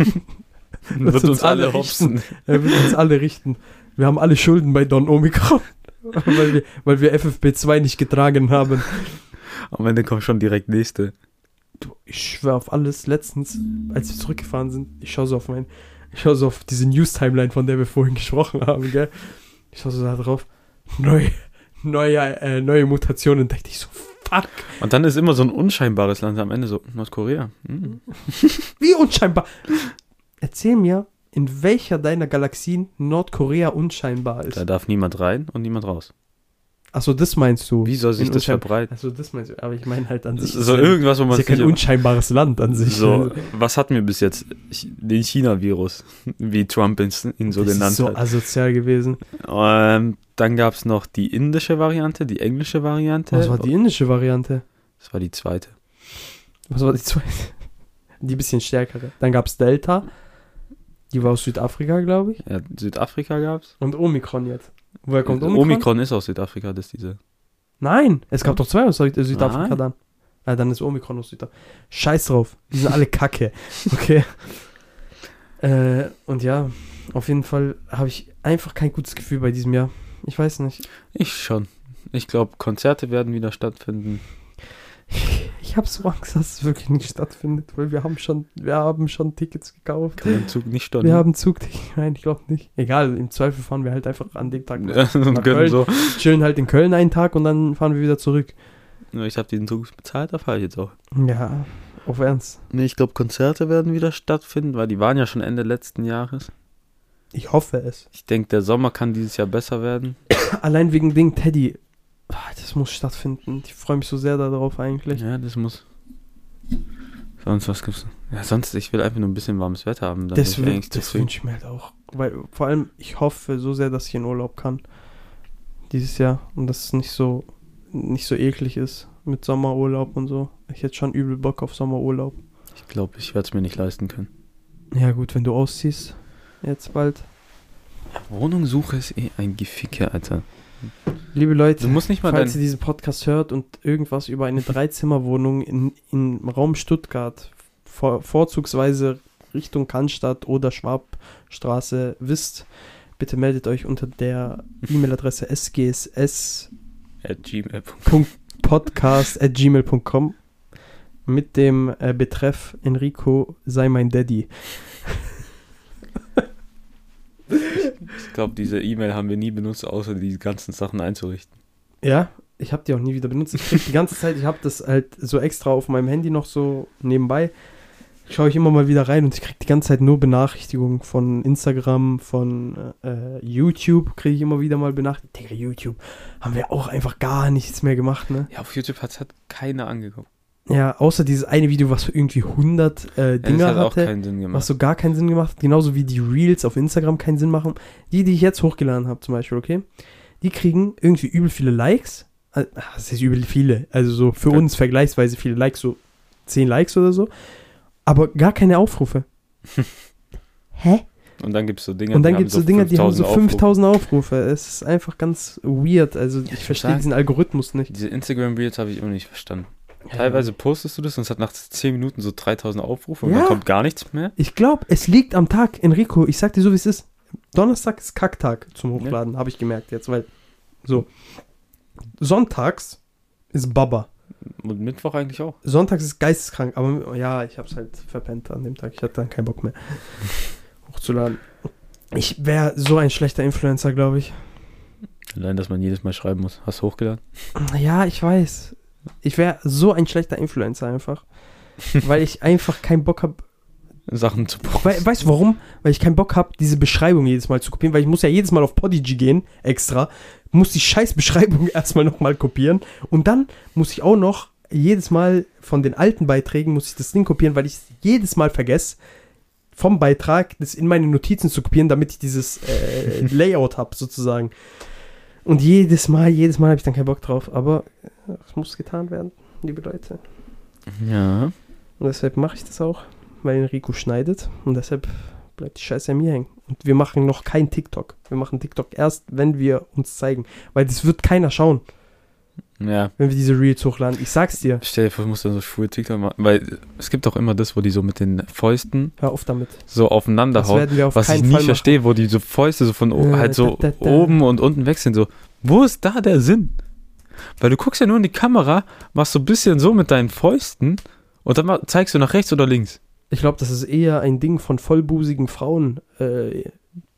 wird uns alle hopsen. Er wird uns alle richten. Wir haben alle Schulden bei Don Omikron. weil, wir, weil wir FFP2 nicht getragen haben. Am Ende kommt schon direkt nächste. Du, ich schwör auf alles. Letztens, als wir zurückgefahren sind, ich schaue so auf mein, ich schaue so auf diese News-Timeline, von der wir vorhin gesprochen haben, gell? Ich schaue so da drauf. Neue, neue, äh, neue Mutationen. Dachte ich so, fuck. Und dann ist immer so ein unscheinbares Land am Ende so Nordkorea. Hm. Wie unscheinbar. Erzähl mir, in welcher deiner Galaxien Nordkorea unscheinbar ist. Da darf niemand rein und niemand raus. Achso, das meinst du. Wie soll sich In das verbreiten? Achso, das meinst du. Aber ich meine halt an sich. So ist ja- irgendwas, wo man ist ja kein unscheinbares Land an sich. So, was hatten wir bis jetzt? Den China-Virus, wie Trump ihn, so das genannt ist so hat. asozial gewesen. Ähm, dann gab es noch die indische Variante, die englische Variante. Was war die indische Variante? Das war die zweite. Was war die zweite? Die bisschen stärkere. Dann gab es Delta. Die war aus Südafrika, glaube ich. Ja, Südafrika gab es. Und Omikron jetzt. Woher kommt Omikron? Omikron ist aus Südafrika, das ist diese. Nein, es gab doch zwei aus Süd- Südafrika Nein. dann. Ja, dann ist Omikron aus Südafrika. Scheiß drauf. Die sind alle kacke. Okay. äh, und ja, auf jeden Fall habe ich einfach kein gutes Gefühl bei diesem Jahr. Ich weiß nicht. Ich schon. Ich glaube, Konzerte werden wieder stattfinden. Ich habe so Angst, dass es wirklich nicht stattfindet, weil wir haben schon, wir haben schon Tickets gekauft. Kann den Zug nicht stornieren. Wir haben Zugtickets. Nein, ich glaube nicht. Egal, im Zweifel fahren wir halt einfach an dem Tag. Ja, und nach Köln. so. Chillen halt in Köln einen Tag und dann fahren wir wieder zurück. Ich habe den Zug bezahlt, da fahre ich jetzt auch. Ja, auf Ernst. Nee, ich glaube, Konzerte werden wieder stattfinden, weil die waren ja schon Ende letzten Jahres. Ich hoffe es. Ich denke, der Sommer kann dieses Jahr besser werden. Allein wegen Ding Teddy. Das muss stattfinden. Ich freue mich so sehr darauf eigentlich. Ja, das muss. Sonst was gibt's? Ja, sonst, ich will einfach nur ein bisschen warmes Wetter haben. Das, eigentlich das wünsche ich mir halt auch. Weil vor allem, ich hoffe so sehr, dass ich in Urlaub kann. Dieses Jahr. Und dass es nicht so, nicht so eklig ist mit Sommerurlaub und so. Ich hätte schon übel Bock auf Sommerurlaub. Ich glaube, ich werde es mir nicht leisten können. Ja gut, wenn du ausziehst. Jetzt bald. Wohnungssuche ist eh ein Geficke, Alter. Liebe Leute, Du musst nicht mal falls ihr diesen Podcast hört und irgendwas über eine Dreizimmerwohnung in, im Raum Stuttgart, vor, vorzugsweise Richtung Cannstatt oder Schwabstraße wisst, bitte meldet euch unter der E-Mail-Adresse sgss At gmail. podcast.gmail.com mit dem äh, Betreff Enrico sei mein Daddy. Ich glaube, diese E-Mail haben wir nie benutzt, außer die ganzen Sachen einzurichten. Ja, ich habe die auch nie wieder benutzt. Ich krieg die ganze Zeit, ich habe das halt so extra auf meinem Handy noch so nebenbei. Schaue ich immer mal wieder rein und ich krieg die ganze Zeit nur Benachrichtigungen von Instagram, von äh, YouTube kriege ich immer wieder mal Benachrichtigungen. Digga, YouTube haben wir auch einfach gar nichts mehr gemacht, ne? Ja, auf YouTube hat halt keiner angeguckt. Ja, außer dieses eine Video, was irgendwie 100 äh, Ja, Dinger auch hatte. keinen Sinn gemacht. Was so gar keinen Sinn gemacht hat, genauso wie die Reels auf Instagram keinen Sinn machen. Die, die ich jetzt hochgeladen habe, zum Beispiel, okay? Die kriegen irgendwie übel viele Likes. Äh, Das ist übel viele. Also so für Ja. uns vergleichsweise viele Likes, so 10 Likes oder so. Aber gar keine Aufrufe. Hä? Und dann gibt es so Dinge, Und dann die gibt es so haben Dinger, die haben so 5000 Aufrufe. 5000 Aufrufe. Es ist einfach ganz weird. Also ich ich verstehe diesen Algorithmus nicht. Diese Instagram-Reels habe ich immer nicht verstanden. Teilweise postest du das und es hat nach 10 Minuten so 3000 Aufrufe und Ja. dann kommt gar nichts mehr. Ich glaube, es liegt am Tag, Enrico. Ich sag dir so, wie es ist. Donnerstag ist Kacktag zum Hochladen, habe ich gemerkt jetzt, weil so. Sonntags ist Baba. Und Mittwoch eigentlich auch. Sonntags ist geisteskrank, aber ja, ich habe es halt verpennt an dem Tag. Ich hatte dann keinen Bock mehr hochzuladen. Ich wäre so ein schlechter Influencer, glaube ich. Allein, dass man jedes Mal schreiben muss. Hast du hochgeladen? Ja, ich weiß. Ich wäre so ein schlechter Influencer einfach, weil ich einfach keinen Bock habe, Sachen zu posten. We weißt du warum? Weil ich keinen Bock habe, diese Beschreibung jedes Mal zu kopieren, weil ich muss ja jedes Mal auf Podigy gehen, extra, muss die scheiß Beschreibung erstmal nochmal kopieren und dann muss ich auch noch jedes Mal von den alten Beiträgen muss ich das Ding kopieren, weil ich es jedes Mal vergesse, vom Beitrag das in meine Notizen zu kopieren, damit ich dieses äh, Layout habe, sozusagen. Und jedes Mal, jedes Mal habe ich dann keinen Bock drauf, aber äh, es muss getan werden, liebe Leute. Ja. Und deshalb mache ich das auch, weil Enrico schneidet und deshalb bleibt die Scheiße an mir hängen. Und wir machen noch kein TikTok. Wir machen TikTok erst, wenn wir uns zeigen, weil das wird keiner schauen, Ja. wenn wir diese Reels hochladen. Ich sag's dir, Stell dir vor, du musst dann so schwul TikTok machen. Weil es gibt auch immer das, wo die so mit den Fäusten hör auf damit. so aufeinander Das hauen. auf Was ich nie verstehe, wo die so Fäuste so von Äh, halt so da, da, da. oben und unten sind. So, wo ist da der Sinn? Weil du guckst ja nur in die Kamera, machst so ein bisschen so mit deinen Fäusten und dann zeigst du nach rechts oder links. Ich glaube, das ist eher ein Ding von vollbusigen Frauen, äh,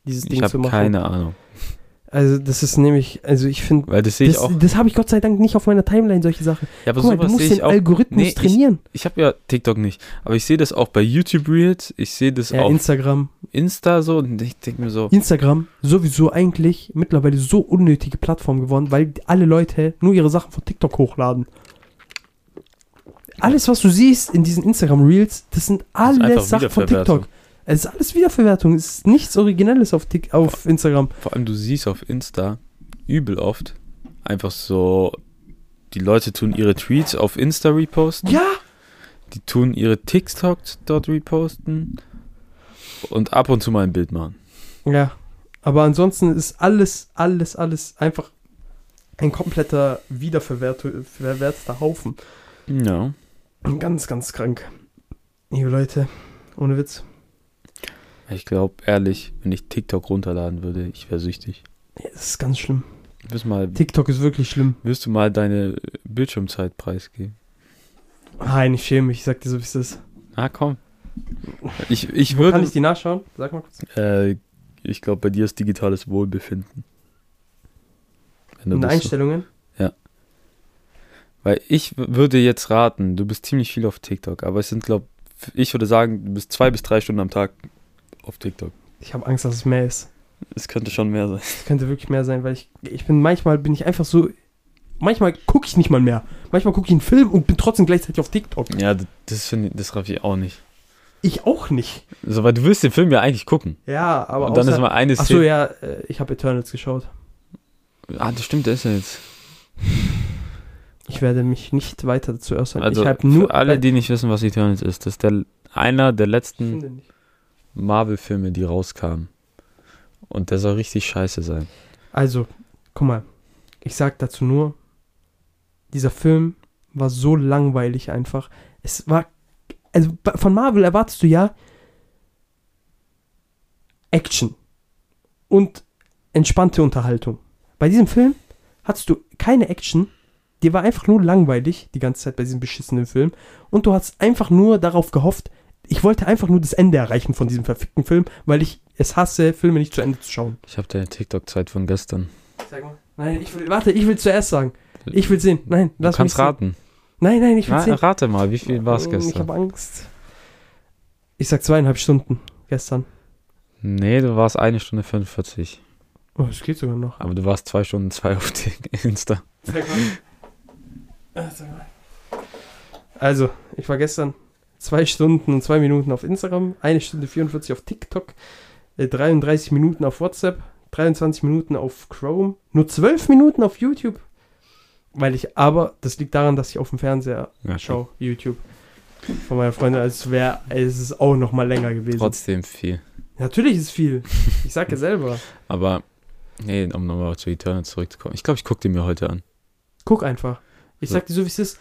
dieses Ich Ding zu habe machen. keine Ahnung. Also das ist nämlich, also ich finde, Weil das sehe ich das, auch. das habe ich Gott sei Dank nicht auf meiner Timeline, solche Sachen. Ja, aber Guck mal, du musst den ich auch. Algorithmus Nee, ich- trainieren. Ich habe ja TikTok nicht, aber ich sehe das auch bei YouTube Reels, ich sehe das Ja, auf Instagram. Insta so und ich denke mir so, Instagram sowieso eigentlich mittlerweile so unnötige Plattform geworden, weil alle Leute nur ihre Sachen von TikTok hochladen. Alles, was du siehst in diesen Instagram Reels, das sind alles einfach Sachen von. TikTok. Es ist alles Wiederverwertung. Es ist nichts Originelles auf, Tik auf Instagram. vor allem du siehst auf Insta übel oft einfach so, die Leute tun ihre Tweets auf Insta reposten, Ja, die tun ihre TikToks dort reposten und ab und zu mal ein Bild machen. Ja, aber ansonsten ist alles, alles, alles einfach ein kompletter wiederverwerter verwerteter Haufen. Ja. Ganz, ganz krank. Liebe Leute, ohne Witz. Ich glaube, ehrlich, wenn ich TikTok runterladen würde, ich wäre süchtig. Ja, Das ist ganz schlimm. Wirst mal, TikTok ist wirklich schlimm. wirst du mal deine Bildschirmzeit preisgeben? Nein, ich schäme mich, ich sag dir so, wie es ist. Ah, komm. Ich, ich Wo kann würde, ich die nachschauen? Sag mal kurz. äh, ich glaube, bei dir ist digitales Wohlbefinden. In das so- Einstellungen? Weil ich würde jetzt raten, du bist ziemlich viel auf TikTok, aber es sind, glaube ich, würde sagen, du bist zwei bis drei Stunden am Tag auf TikTok. Ich habe Angst, dass es mehr ist. Es könnte schon mehr sein. Es könnte wirklich mehr sein, weil ich, ich bin manchmal bin ich einfach so. Manchmal gucke ich nicht mal mehr. Manchmal gucke ich einen Film und bin trotzdem gleichzeitig auf TikTok. Ja, das finde ich, das raff ich auch nicht. Ich auch nicht. So, weil du willst den Film ja eigentlich gucken. Ja, aber Und dann außer- ist mal eine Achso, Szene. ja, äh, ich habe Eternals geschaut. Ah, das stimmt, der ist ja jetzt. Ich werde mich nicht weiter dazu äußern. Also, ich habe nur für alle, die nicht wissen, was Eternals ist, das ist der, einer der Ich letzten finde nicht. Marvel-Filme, die rauskamen. Und der soll richtig scheiße sein. Also, guck mal. Ich sag dazu nur, dieser Film war so langweilig einfach. Es war, also von Marvel erwartest du ja Action und entspannte Unterhaltung. Bei diesem Film hattest du keine Action, dir war einfach nur langweilig die ganze Zeit bei diesem beschissenen Film und du hast einfach nur darauf gehofft, ich wollte einfach nur das Ende erreichen von diesem verfickten Film, weil ich es hasse, Filme nicht zu Ende zu schauen. Ich habe deine TikTok-Zeit von gestern. Sag mal. Nein, ich will, warte, ich will zuerst sagen. Ich will sehen. Nein, Du lass kannst mich raten. Nein, nein, ich will Na, sehen. rate mal, wie viel war es Ich gestern? habe Angst. Ich sag zweieinhalb Stunden gestern. Nee, du warst eine Stunde 45. Oh, es geht sogar noch. Aber du warst zwei Stunden zwei auf Insta. Sag mal. Äh, sag mal. Also, ich war gestern zwei Stunden und zwei Minuten auf Instagram, eine Stunde 44 auf TikTok, äh, 33 Minuten auf WhatsApp, 23 Minuten auf Chrome, nur 12 Minuten auf YouTube. Weil ich, aber das liegt daran, dass ich auf dem Fernseher Ja, schaue, YouTube. Von meiner Freundin, als wäre es auch noch mal länger gewesen. Trotzdem viel. Natürlich ist viel. Ich sag ja selber. Aber, nee, um nochmal zu Eternal zurückzukommen. Ich glaube, ich gucke den mir heute an. Guck einfach. Ich So. sag dir so, wie es ist.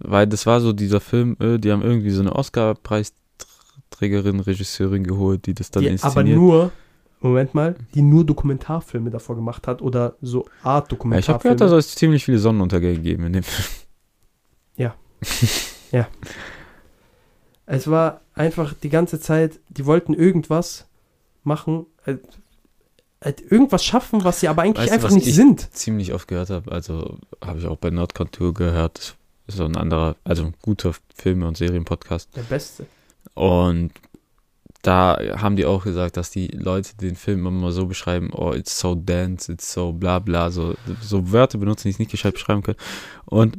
Weil das war so dieser Film, äh, die haben irgendwie so eine Oscar-Preisträgerin, Regisseurin geholt, die das dann Die aber inszeniert. nur, Moment mal, die nur Dokumentarfilme davor gemacht hat oder so Art ja, ich habe Dokumentarfilme. gehört, da soll es ziemlich viele Sonnenuntergänge geben in dem Film. es war einfach die ganze Zeit, die wollten irgendwas machen, äh, äh, irgendwas schaffen, was sie aber eigentlich Weißt du, einfach was nicht ich- sind. ziemlich oft gehört habe. Also habe ich auch bei Nordkultur gehört. Das ist so ein anderer, also ein guter Filme- und Serienpodcast. Der Beste. Und da haben die auch gesagt, dass die Leute den Film immer so beschreiben, oh, it's so dense, it's so bla bla, so, so Wörter benutzen, die es nicht gescheit beschreiben können. Und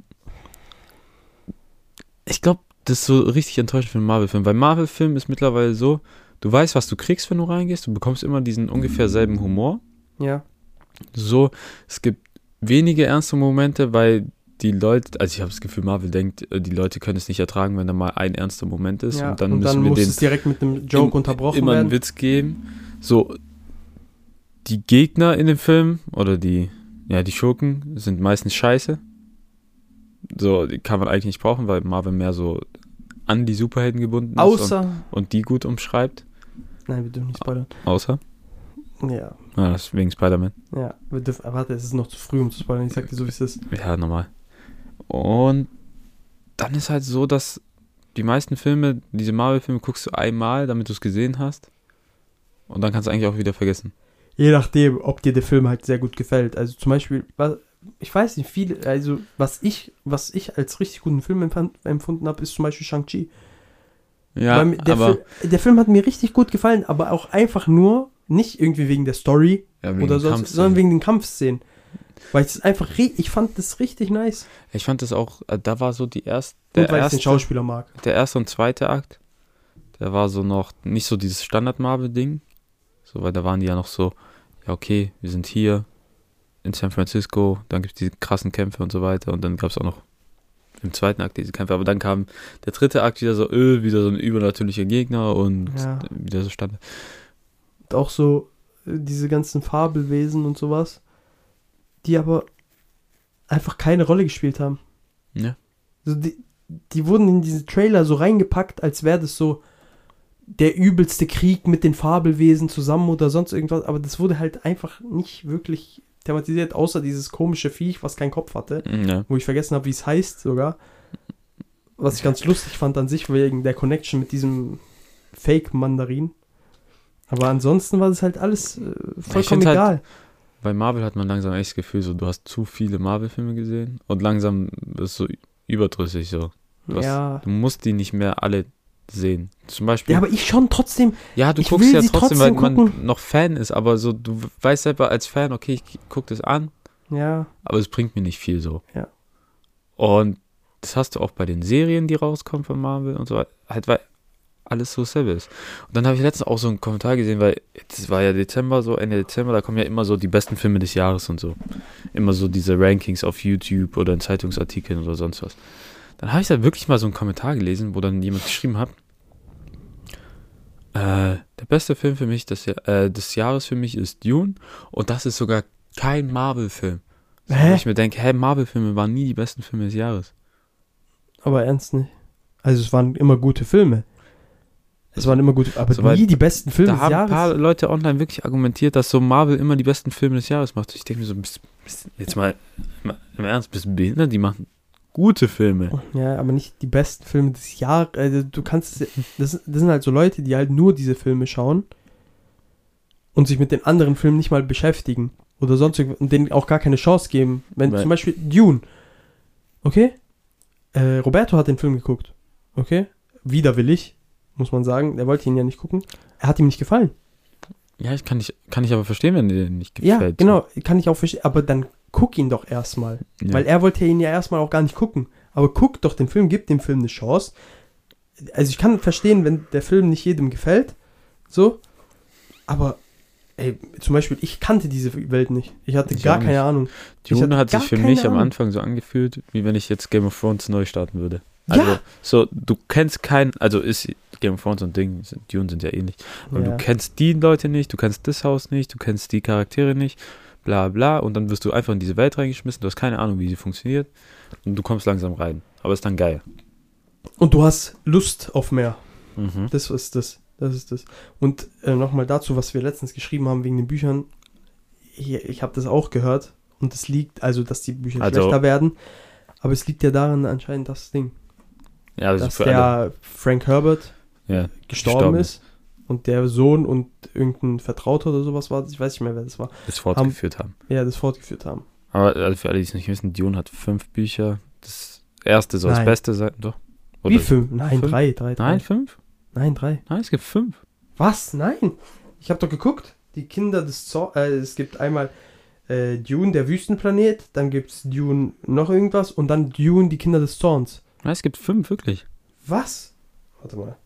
ich glaube, das ist so richtig enttäuschend für einen Marvel-Film, weil Marvel-Film ist mittlerweile so, du weißt, was du kriegst, wenn du reingehst, du bekommst immer diesen ungefähr selben Humor. Ja. So, es gibt wenige ernste Momente, weil die Leute, also ich habe das Gefühl, Marvel denkt, äh, die Leute können es nicht ertragen, wenn da mal ein ernster Moment ist ja. und dann und müssen dann wir muss den es direkt mit einem Joke im- unterbrochen immer einen werden. Witz geben. So, die Gegner in dem Film oder die, ja, die Schurken sind meistens scheiße. So, die kann man eigentlich nicht brauchen, weil Marvel mehr so an die Superhelden gebunden ist Außer. und, und die gut umschreibt. Nein, wir dürfen nicht spoilern. Außer, Ja. ah, das ist wegen Spider-Man. Ja. Wir dürfen, warte, es ist noch zu früh, um zu spoilern. Ich sag dir so, wie es ist. Ja, normal. Und dann ist halt so, dass die meisten Filme, diese Marvel-Filme, guckst du einmal, damit du es gesehen hast. Und dann kannst du eigentlich auch wieder vergessen. Je nachdem, ob dir der Film halt sehr gut gefällt. Also zum Beispiel, was, ich weiß nicht, viele, also was ich, was ich als richtig guten Film empfand, empfunden habe, ist zum Beispiel Shang-Chi. Ja, der, aber Fil- der Film hat mir richtig gut gefallen, aber auch einfach nur, nicht irgendwie wegen der Story ja, wegen oder sonst, Kampfszenen. sondern wegen den Kampfszenen. Weil ich es einfach, ich fand das richtig nice. Ich fand das auch, äh, da war so die erste, Und der weil ich den erste, Schauspieler mag. der erste und zweite Akt, der war so noch nicht so dieses Standard-Marvel-Ding. So, weil da waren die ja noch so, ja, okay, wir sind hier in San Francisco, dann gibt es diese krassen Kämpfe und so weiter. Und dann gab es auch noch im zweiten Akt diese Kämpfe. Aber dann kam der dritte Akt wieder so, öh, wieder so ein übernatürlicher Gegner und Ja. wieder so Standard. Und auch so äh, diese ganzen Fabelwesen und sowas, die aber einfach keine Rolle gespielt haben. Ja. Also die, die wurden in diese Trailer so reingepackt, als wäre das so der übelste Krieg mit den Fabelwesen zusammen oder sonst irgendwas, aber das wurde halt einfach nicht wirklich thematisiert, außer dieses komische Viech, was keinen Kopf hatte, Ja. wo ich vergessen habe, wie es heißt sogar. Was ich ganz lustig fand an sich, wegen der Connection mit diesem Fake-Mandarin. Aber ansonsten war das halt alles äh, vollkommen halt- egal. Bei Marvel hat man langsam echt das Gefühl, so, du hast zu viele Marvel-Filme gesehen und langsam ist so überdrüssig so. Du, hast, ja. du musst die nicht mehr alle sehen. Zum Beispiel. ja, aber ich schon trotzdem. Ja, du guckst ja sie trotzdem, weil trotzdem man gucken. noch Fan ist, aber so, du weißt selber als Fan, okay, ich guck das an, Ja, aber es bringt mir nicht viel so. Ja. Und das hast du auch bei den Serien, die rauskommen von Marvel und so weiter, halt, weil alles so ist. Und dann habe ich letztens auch so einen Kommentar gesehen, weil es war ja Dezember, so Ende Dezember, da kommen ja immer so die besten Filme des Jahres und so. Immer so diese Rankings auf YouTube oder in Zeitungsartikeln oder sonst was. Dann habe ich da wirklich mal so einen Kommentar gelesen, wo dann jemand geschrieben hat, äh, der beste Film für mich des, äh, des Jahres für mich ist Dune und das ist sogar kein Marvel-Film. So, wo ich mir denke, hä, Marvel-Filme waren nie die besten Filme des Jahres. aber ernst nicht. Also es waren immer gute Filme. Es waren immer gute, aber Soweit- nie die besten Filme da des haben ein Jahres. paar Leute online wirklich argumentiert, dass so Marvel immer die besten Filme des Jahres macht. Ich denke mir so, bist, bist, jetzt mal im Ernst, bist du behindert? Die machen gute Filme. Ja, aber nicht die besten Filme des Jahres. Also du kannst, das, das sind halt so Leute, die halt nur diese Filme schauen und sich mit den anderen Filmen nicht mal beschäftigen oder sonst und denen auch gar keine Chance geben. Wenn Weil- zum Beispiel Dune, okay, äh, Roberto hat den Film geguckt, okay, widerwillig, muss man sagen, der wollte ihn ja nicht gucken. Er hat ihm nicht gefallen. Ja, ich kann, nicht, kann ich aber verstehen, wenn dir nicht Ja, gefällt. genau, kann ich auch verstehen, aber dann guck ihn doch erstmal. Ja. Weil er wollte ihn ja erstmal auch gar nicht gucken. Aber guck doch den Film, gib dem Film eine Chance. Also ich kann verstehen, wenn der Film nicht jedem gefällt. So. Aber, ey, zum Beispiel, ich kannte diese Welt nicht. Ich hatte Ich gar keine Ahnung. ich Dune hat sich für mich am Ahnung. Anfang so angefühlt, wie wenn ich jetzt Game of Thrones neu starten würde. Ja. Also, so, du kennst keinen, also ist Game of Thrones und Ding, Dune sind ja ähnlich, aber Ja. du kennst die Leute nicht, du kennst das Haus nicht, du kennst die Charaktere nicht, bla bla, und dann wirst du einfach in diese Welt reingeschmissen, du hast keine Ahnung, wie sie funktioniert, und du kommst langsam rein. Aber ist dann geil. Und du hast Lust auf mehr. Mhm. Das ist das. Das ist das. Und äh, nochmal dazu, was wir letztens geschrieben haben wegen den Büchern. Ich, ich habe das auch gehört. Und es liegt, also, dass die Bücher Also- schlechter werden. Aber es liegt ja daran anscheinend das Ding. Ja, also dass für der alle. Frank Herbert Ja, gestorben, Gestorben ist und der Sohn und irgendein Vertrauter oder sowas war, ich weiß nicht mehr, wer das war, das fortgeführt haben. ja, das fortgeführt haben. Aber also für alle, die es nicht wissen, Dune hat fünf Bücher. Das erste soll das Nein. Beste sein, doch. Wie Oder- fünf? Nein, fünf? drei, drei, drei. Nein, fünf? Nein, drei. Nein, es gibt fünf. Was? Nein. Ich habe doch geguckt. Die Kinder des Zorns. Äh, es gibt einmal äh, Dune, der Wüstenplanet. Dann gibt es Dune noch irgendwas. Und dann Dune, die Kinder des Zorns. Ja, es gibt fünf, wirklich. Was? Warte mal.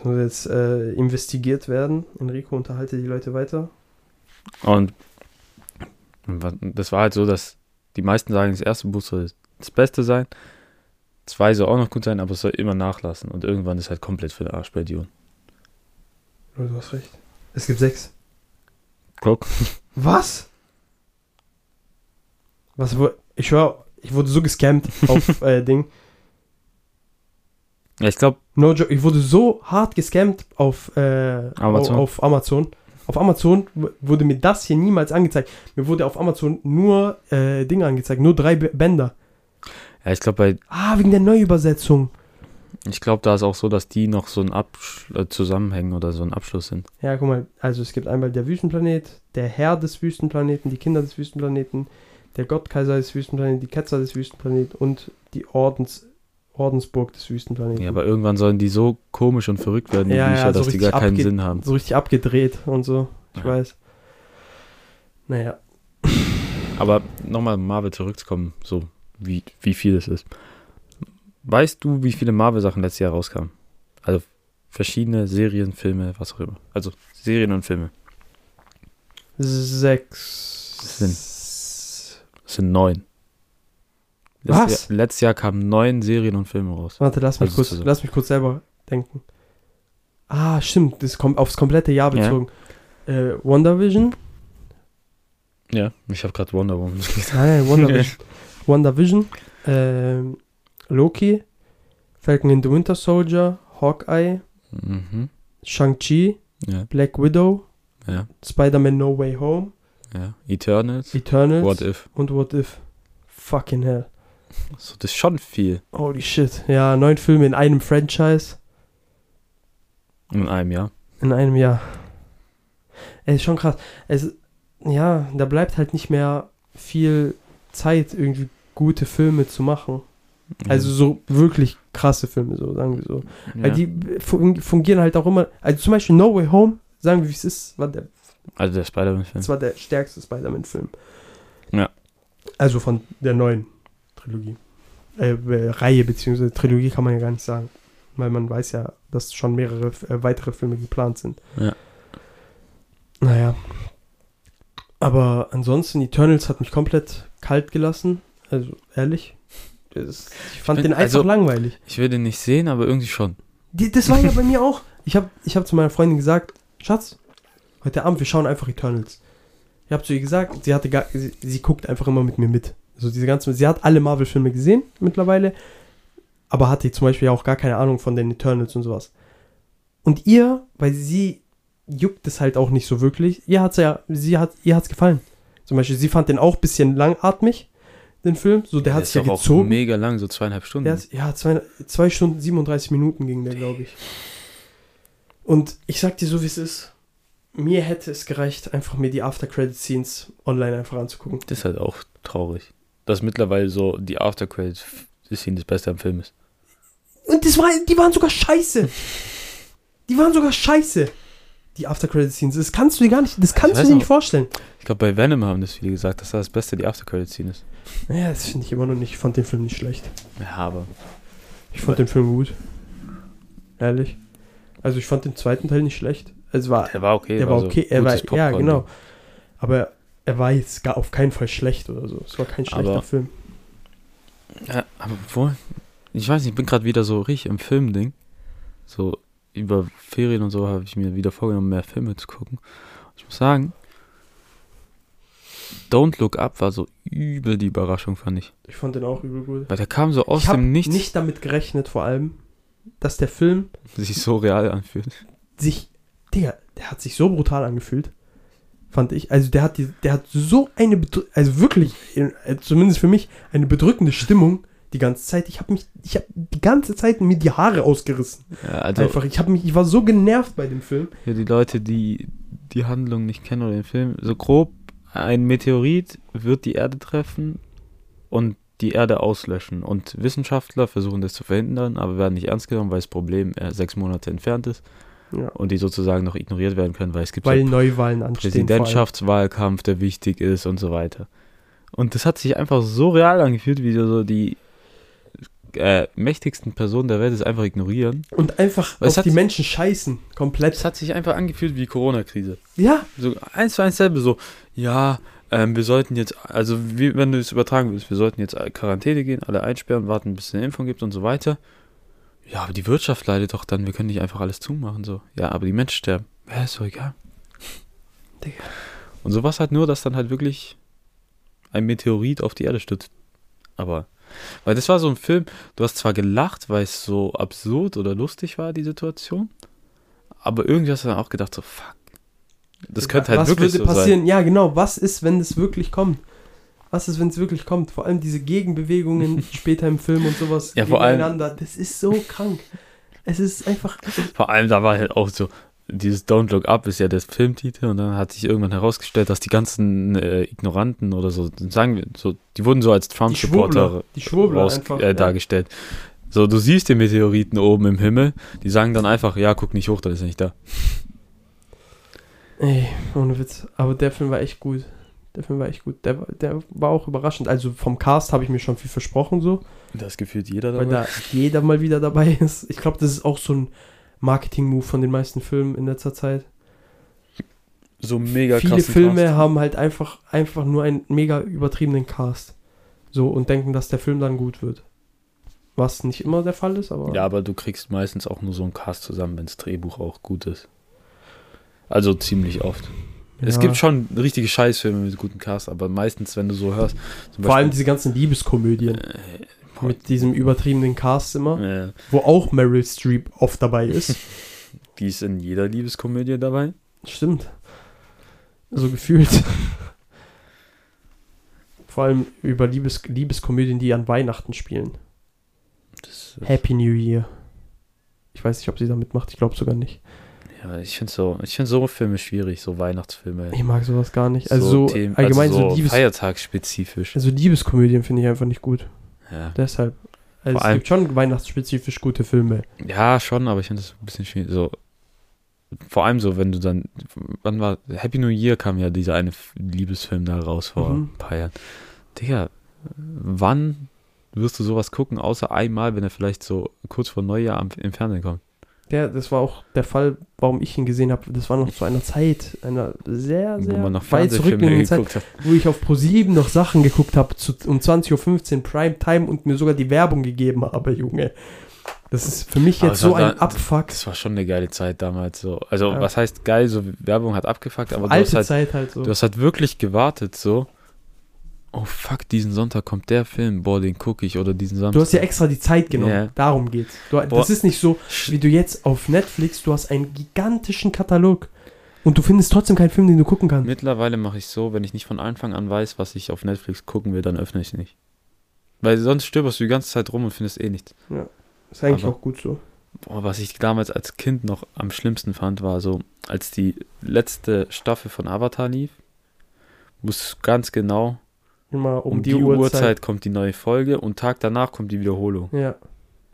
Das muss jetzt äh, investigiert werden. Enrico, unterhalte die Leute weiter. Und das war halt so, dass die meisten sagen, das erste Buch soll das Beste sein. Zwei soll auch noch gut sein, aber es soll immer nachlassen. Und irgendwann ist halt komplett für den Arsch bei. Oh, du hast recht. Es gibt sechs. Guck. Was? Was Ich schwör, ich wurde so gescammt auf äh, Ding. Ja, ich glaube, No joke, ich wurde so hart gescammt auf, äh, Amazon. Auf, Amazon. Auf Amazon wurde mir das hier niemals angezeigt. Mir wurde auf Amazon nur äh, Dinge angezeigt, nur drei Bänder. ja, ich glaube, bei Ah, wegen der Neuübersetzung. Ich glaube, da ist auch so, dass die noch so ein Absch äh, Zusammenhängen oder so ein Abschluss sind. Ja, guck mal, also es gibt einmal der Wüstenplanet, der Herr des Wüstenplaneten, die Kinder des Wüstenplaneten, der Gottkaiser des Wüstenplaneten, die Ketzer des Wüstenplaneten und die Ordens, Ordensburg des Wüstenplaneten. Ja, aber irgendwann sollen die so komisch und verrückt werden, die Ja, Bücher, ja, so dass die gar keinen Sinn haben. so richtig abgedreht und so. Ich Ja. weiß. Naja, Aber nochmal Marvel zurückzukommen, so wie, wie viel es ist. Weißt du, wie viele Marvel-Sachen letztes Jahr rauskamen? Also verschiedene Serien, Filme, was auch immer. Also Serien und Filme. sechs. Das sind- Es sind neun. Was? Letztes Jahr, letztes Jahr kamen neun Serien und Filme raus. Warte, lass mich, Also kurz, zusammen. lass mich kurz selber denken. Ah, stimmt, das kommt aufs komplette Jahr Ja. bezogen. Äh, WandaVision? Ja, ich habe gerade Wonder Woman gelesen. Nein, nein, WandaVision. WandaVision, ähm, Loki, Falcon and the Winter Soldier, Hawkeye, Mhm. Shang-Chi, Ja, Black Widow, ja, Spider-Man No Way Home, ja. Eternals, Eternals What If. und What If. Fucking hell. So, das ist schon viel Holy shit. Ja, neun Filme in einem Franchise. in einem Jahr. In einem Jahr. Es ist schon krass. Es, ja, da bleibt halt nicht mehr viel Zeit, irgendwie gute Filme zu machen. Also so wirklich krasse Filme, so sagen wir so. ja. Weil die fun- fungieren halt auch immer. Also zum Beispiel No Way Home, sagen wir wie es ist, war der, also der Spider-Man-Film. das war der stärkste Spider-Man-Film. Ja. Also von der neuen Trilogie. Äh, äh, Reihe, beziehungsweise Trilogie kann man ja gar nicht sagen. Weil man weiß ja, dass schon mehrere äh, weitere Filme geplant sind. Ja. Naja. Aber ansonsten, Eternals hat mich komplett kalt gelassen. Also ehrlich. Das, ich fand bin- den einfach also- langweilig. Ich will den nicht sehen, aber irgendwie schon. Die, das war ja bei mir auch. Ich habe ich hab zu meiner Freundin gesagt, Schatz, heute Abend, wir schauen einfach Eternals. Ich habe zu ihr gesagt, sie hatte gar, sie, sie guckt einfach immer mit mir mit. Also diese ganzen, sie hat alle Marvel-Filme gesehen mittlerweile, aber hatte zum Beispiel auch gar keine Ahnung von den Eternals und sowas. Und ihr, weil sie juckt es halt auch nicht so wirklich, ihr hat's ja, sie hat, ihr hat's gefallen. Zum Beispiel, sie fand den auch ein bisschen langatmig, den Film. So, der hat ist sich ja doch auch gezogen. mega lang, so zweieinhalb Stunden. Der ist, ja, zwei, zwei Stunden 37 Minuten ging der, glaube ich. Und ich sag dir so, wie es ist. Mir hätte es gereicht, einfach mir die After-Credit-Scenes online einfach anzugucken. Das ist halt auch traurig. Dass mittlerweile so die After-Credit-Szene das Beste am Film ist. Und das war, die waren sogar scheiße. Die waren sogar scheiße. Die After-Credit-Scenes. Das kannst du dir gar nicht, das kannst du dir noch- nicht vorstellen. Ich glaube, bei Venom haben das viele gesagt, dass das das Beste die After-Credit-Szene ist. Naja, das finde ich immer noch nicht. Ich fand den Film nicht schlecht. Ja, aber. Ich fand den Film gut. Ehrlich. Also ich fand den zweiten Teil nicht schlecht. Es war, Der war okay. Der war so okay, er war, ja genau. Aber er war jetzt gar auf keinen Fall schlecht oder so. Es war kein schlechter Aber- Film. Ja, aber obwohl, ich weiß nicht, ich bin gerade wieder so richtig im Film-Ding. So über Ferien und so habe ich mir wieder vorgenommen, mehr Filme zu gucken. Ich muss sagen, Don't Look Up war so übel die Überraschung, fand ich. Ich fand den auch übel gut. Weil der kam so aus ich habe dem Nichts, nicht damit gerechnet, vor allem, dass der Film sich so real anfühlt. sich, Digga, der hat sich so brutal angefühlt, fand ich. Also der hat die, der hat so eine, also wirklich, äh, zumindest für mich, eine bedrückende Stimmung die ganze Zeit. Ich habe mich, ich habe die ganze Zeit mir die Haare ausgerissen. Ja, also Einfach, ich habe mich, ich war so genervt bei dem Film. für die Leute, die die Handlung nicht kennen oder den Film, so grob, ein Meteorit wird die Erde treffen und die Erde auslöschen. Und Wissenschaftler versuchen das zu verhindern, aber werden nicht ernst genommen, weil das Problem äh, sechs Monate entfernt ist. Ja. und die sozusagen noch ignoriert werden können, weil es gibt Weil so Neuwahlen anstehen. Präsidentschaftswahlkampf, der wichtig ist und so weiter. Und das hat sich einfach so real angefühlt, wie so die äh, mächtigsten Personen der Welt es einfach ignorieren. Und einfach Weil es auf hat- die Menschen scheißen. Komplett. Es hat sich einfach angefühlt wie Corona-Krise. Ja, So eins zu eins selber so, ja, ähm, wir sollten jetzt, also wie, wenn du es übertragen willst, wir sollten jetzt Quarantäne gehen, alle einsperren, warten, bis es eine Impfung gibt und so weiter. Ja, aber die Wirtschaft leidet doch dann, wir können nicht einfach alles zumachen, so. Ja, aber die Menschen sterben. Ja, ist doch egal. Digga. Und sowas halt nur, dass dann halt wirklich ein Meteorit auf die Erde stürzt. Aber, weil das war so ein Film, du hast zwar gelacht, weil es so absurd oder lustig war, die Situation, aber irgendwie hast du dann auch gedacht, so, fuck. Das könnte halt was wirklich würde so sein. passieren? Ja, genau. Was ist, wenn es wirklich kommt? Was ist, wenn es wirklich kommt? Vor allem diese Gegenbewegungen später im Film und sowas Ja, vor allem- gegeneinander. Das ist so krank. Es ist einfach. Vor allem, da war halt auch so, dieses Don't Look Up ist ja der Filmtitel und dann hat sich irgendwann herausgestellt, dass die ganzen äh, Ignoranten oder so, sagen wir, so, die wurden so als Trump-Supporter äh, ja. dargestellt. So, du siehst den Meteoriten oben im Himmel, die sagen dann einfach, ja, guck nicht hoch, dann ist er nicht da. Ey, ohne Witz. Aber der Film war echt gut. Der Film war echt gut. Der, war- der war auch überraschend. Also vom Cast habe ich mir schon viel versprochen, so. Da ist gefühlt jeder Weil dabei. da jeder mal wieder dabei ist. Ich glaube, das ist auch so ein Marketing-Move von den meisten Filmen in letzter Zeit. so mega Viele krassen Filme Cast. haben halt einfach, einfach nur einen mega übertriebenen Cast. So und denken, dass der Film dann gut wird. Was nicht immer der Fall ist, aber. Ja, aber du kriegst meistens auch nur so einen Cast zusammen, wenn das Drehbuch auch gut ist. Also ziemlich oft. Es Ja. gibt schon richtige Scheißfilme mit gutem Cast, aber meistens, wenn du so hörst, Vor allem Beispiel- diese ganzen Liebeskomödien Äh, mit diesem übertriebenen Cast immer, äh, wo auch Meryl Streep oft dabei ist. die ist in jeder Liebeskomödie dabei. Stimmt. So gefühlt. Vor allem über Liebes Liebeskomödien, die an Weihnachten spielen. Das, Happy New Year. Ich weiß nicht, ob sie da mitmacht. Ich glaube sogar nicht. Ja, ich finde so, ich finde so Filme schwierig, so Weihnachtsfilme. Ich mag sowas gar nicht. Also so Themen- allgemein also so, Liebes feiertagsspezifisch. also Liebeskomödien finde ich einfach nicht gut. Ja. Deshalb. Also Vor es allem- gibt schon weihnachtsspezifisch gute Filme. ja, schon, aber ich finde das ein bisschen schwierig. So, vor allem so, wenn du dann, wann war, Happy New Year kam ja dieser eine Liebesfilm da raus vor Mhm. ein paar Jahren. Digga, wann wirst du sowas gucken, außer einmal, wenn er vielleicht so kurz vor Neujahr am, im Fernsehen kommt? Der, das war auch der Fall, warum ich ihn gesehen habe. Das war noch zu einer Zeit, einer sehr, Wo sehr man noch weit zurückliegenden Zeit, hat. wo ich auf Pro7 noch Sachen geguckt habe, um 20.15 Uhr Prime Time und mir sogar die Werbung gegeben habe, Junge. Das ist für mich jetzt so ein da- Abfuck. Das war schon eine geile Zeit damals so. Also, Ja. was heißt geil, so Werbung hat abgefuckt, aber du hast, Alte halt, Zeit halt so. du hast halt wirklich gewartet, so. Oh fuck, diesen Sonntag kommt der Film, boah, den gucke ich oder diesen Samstag. Du hast ja extra die Zeit genommen. Ja. Darum geht's. Du, das ist nicht so, wie du jetzt auf Netflix, du hast einen gigantischen Katalog und du findest trotzdem keinen Film, den du gucken kannst. Mittlerweile mache ich so, wenn ich nicht von Anfang an weiß, was ich auf Netflix gucken will, dann öffne ich es nicht. Weil sonst stöberst du die ganze Zeit rum und findest eh nichts. Ist eigentlich Aber- auch gut so. Boah, was ich damals als Kind noch am schlimmsten fand, war so, als die letzte Staffel von Avatar lief, wusste ganz genau, Immer um, um, die, die, Uhrzeit. Uhrzeit. kommt die neue Folge und Tag danach kommt die Wiederholung. Ja.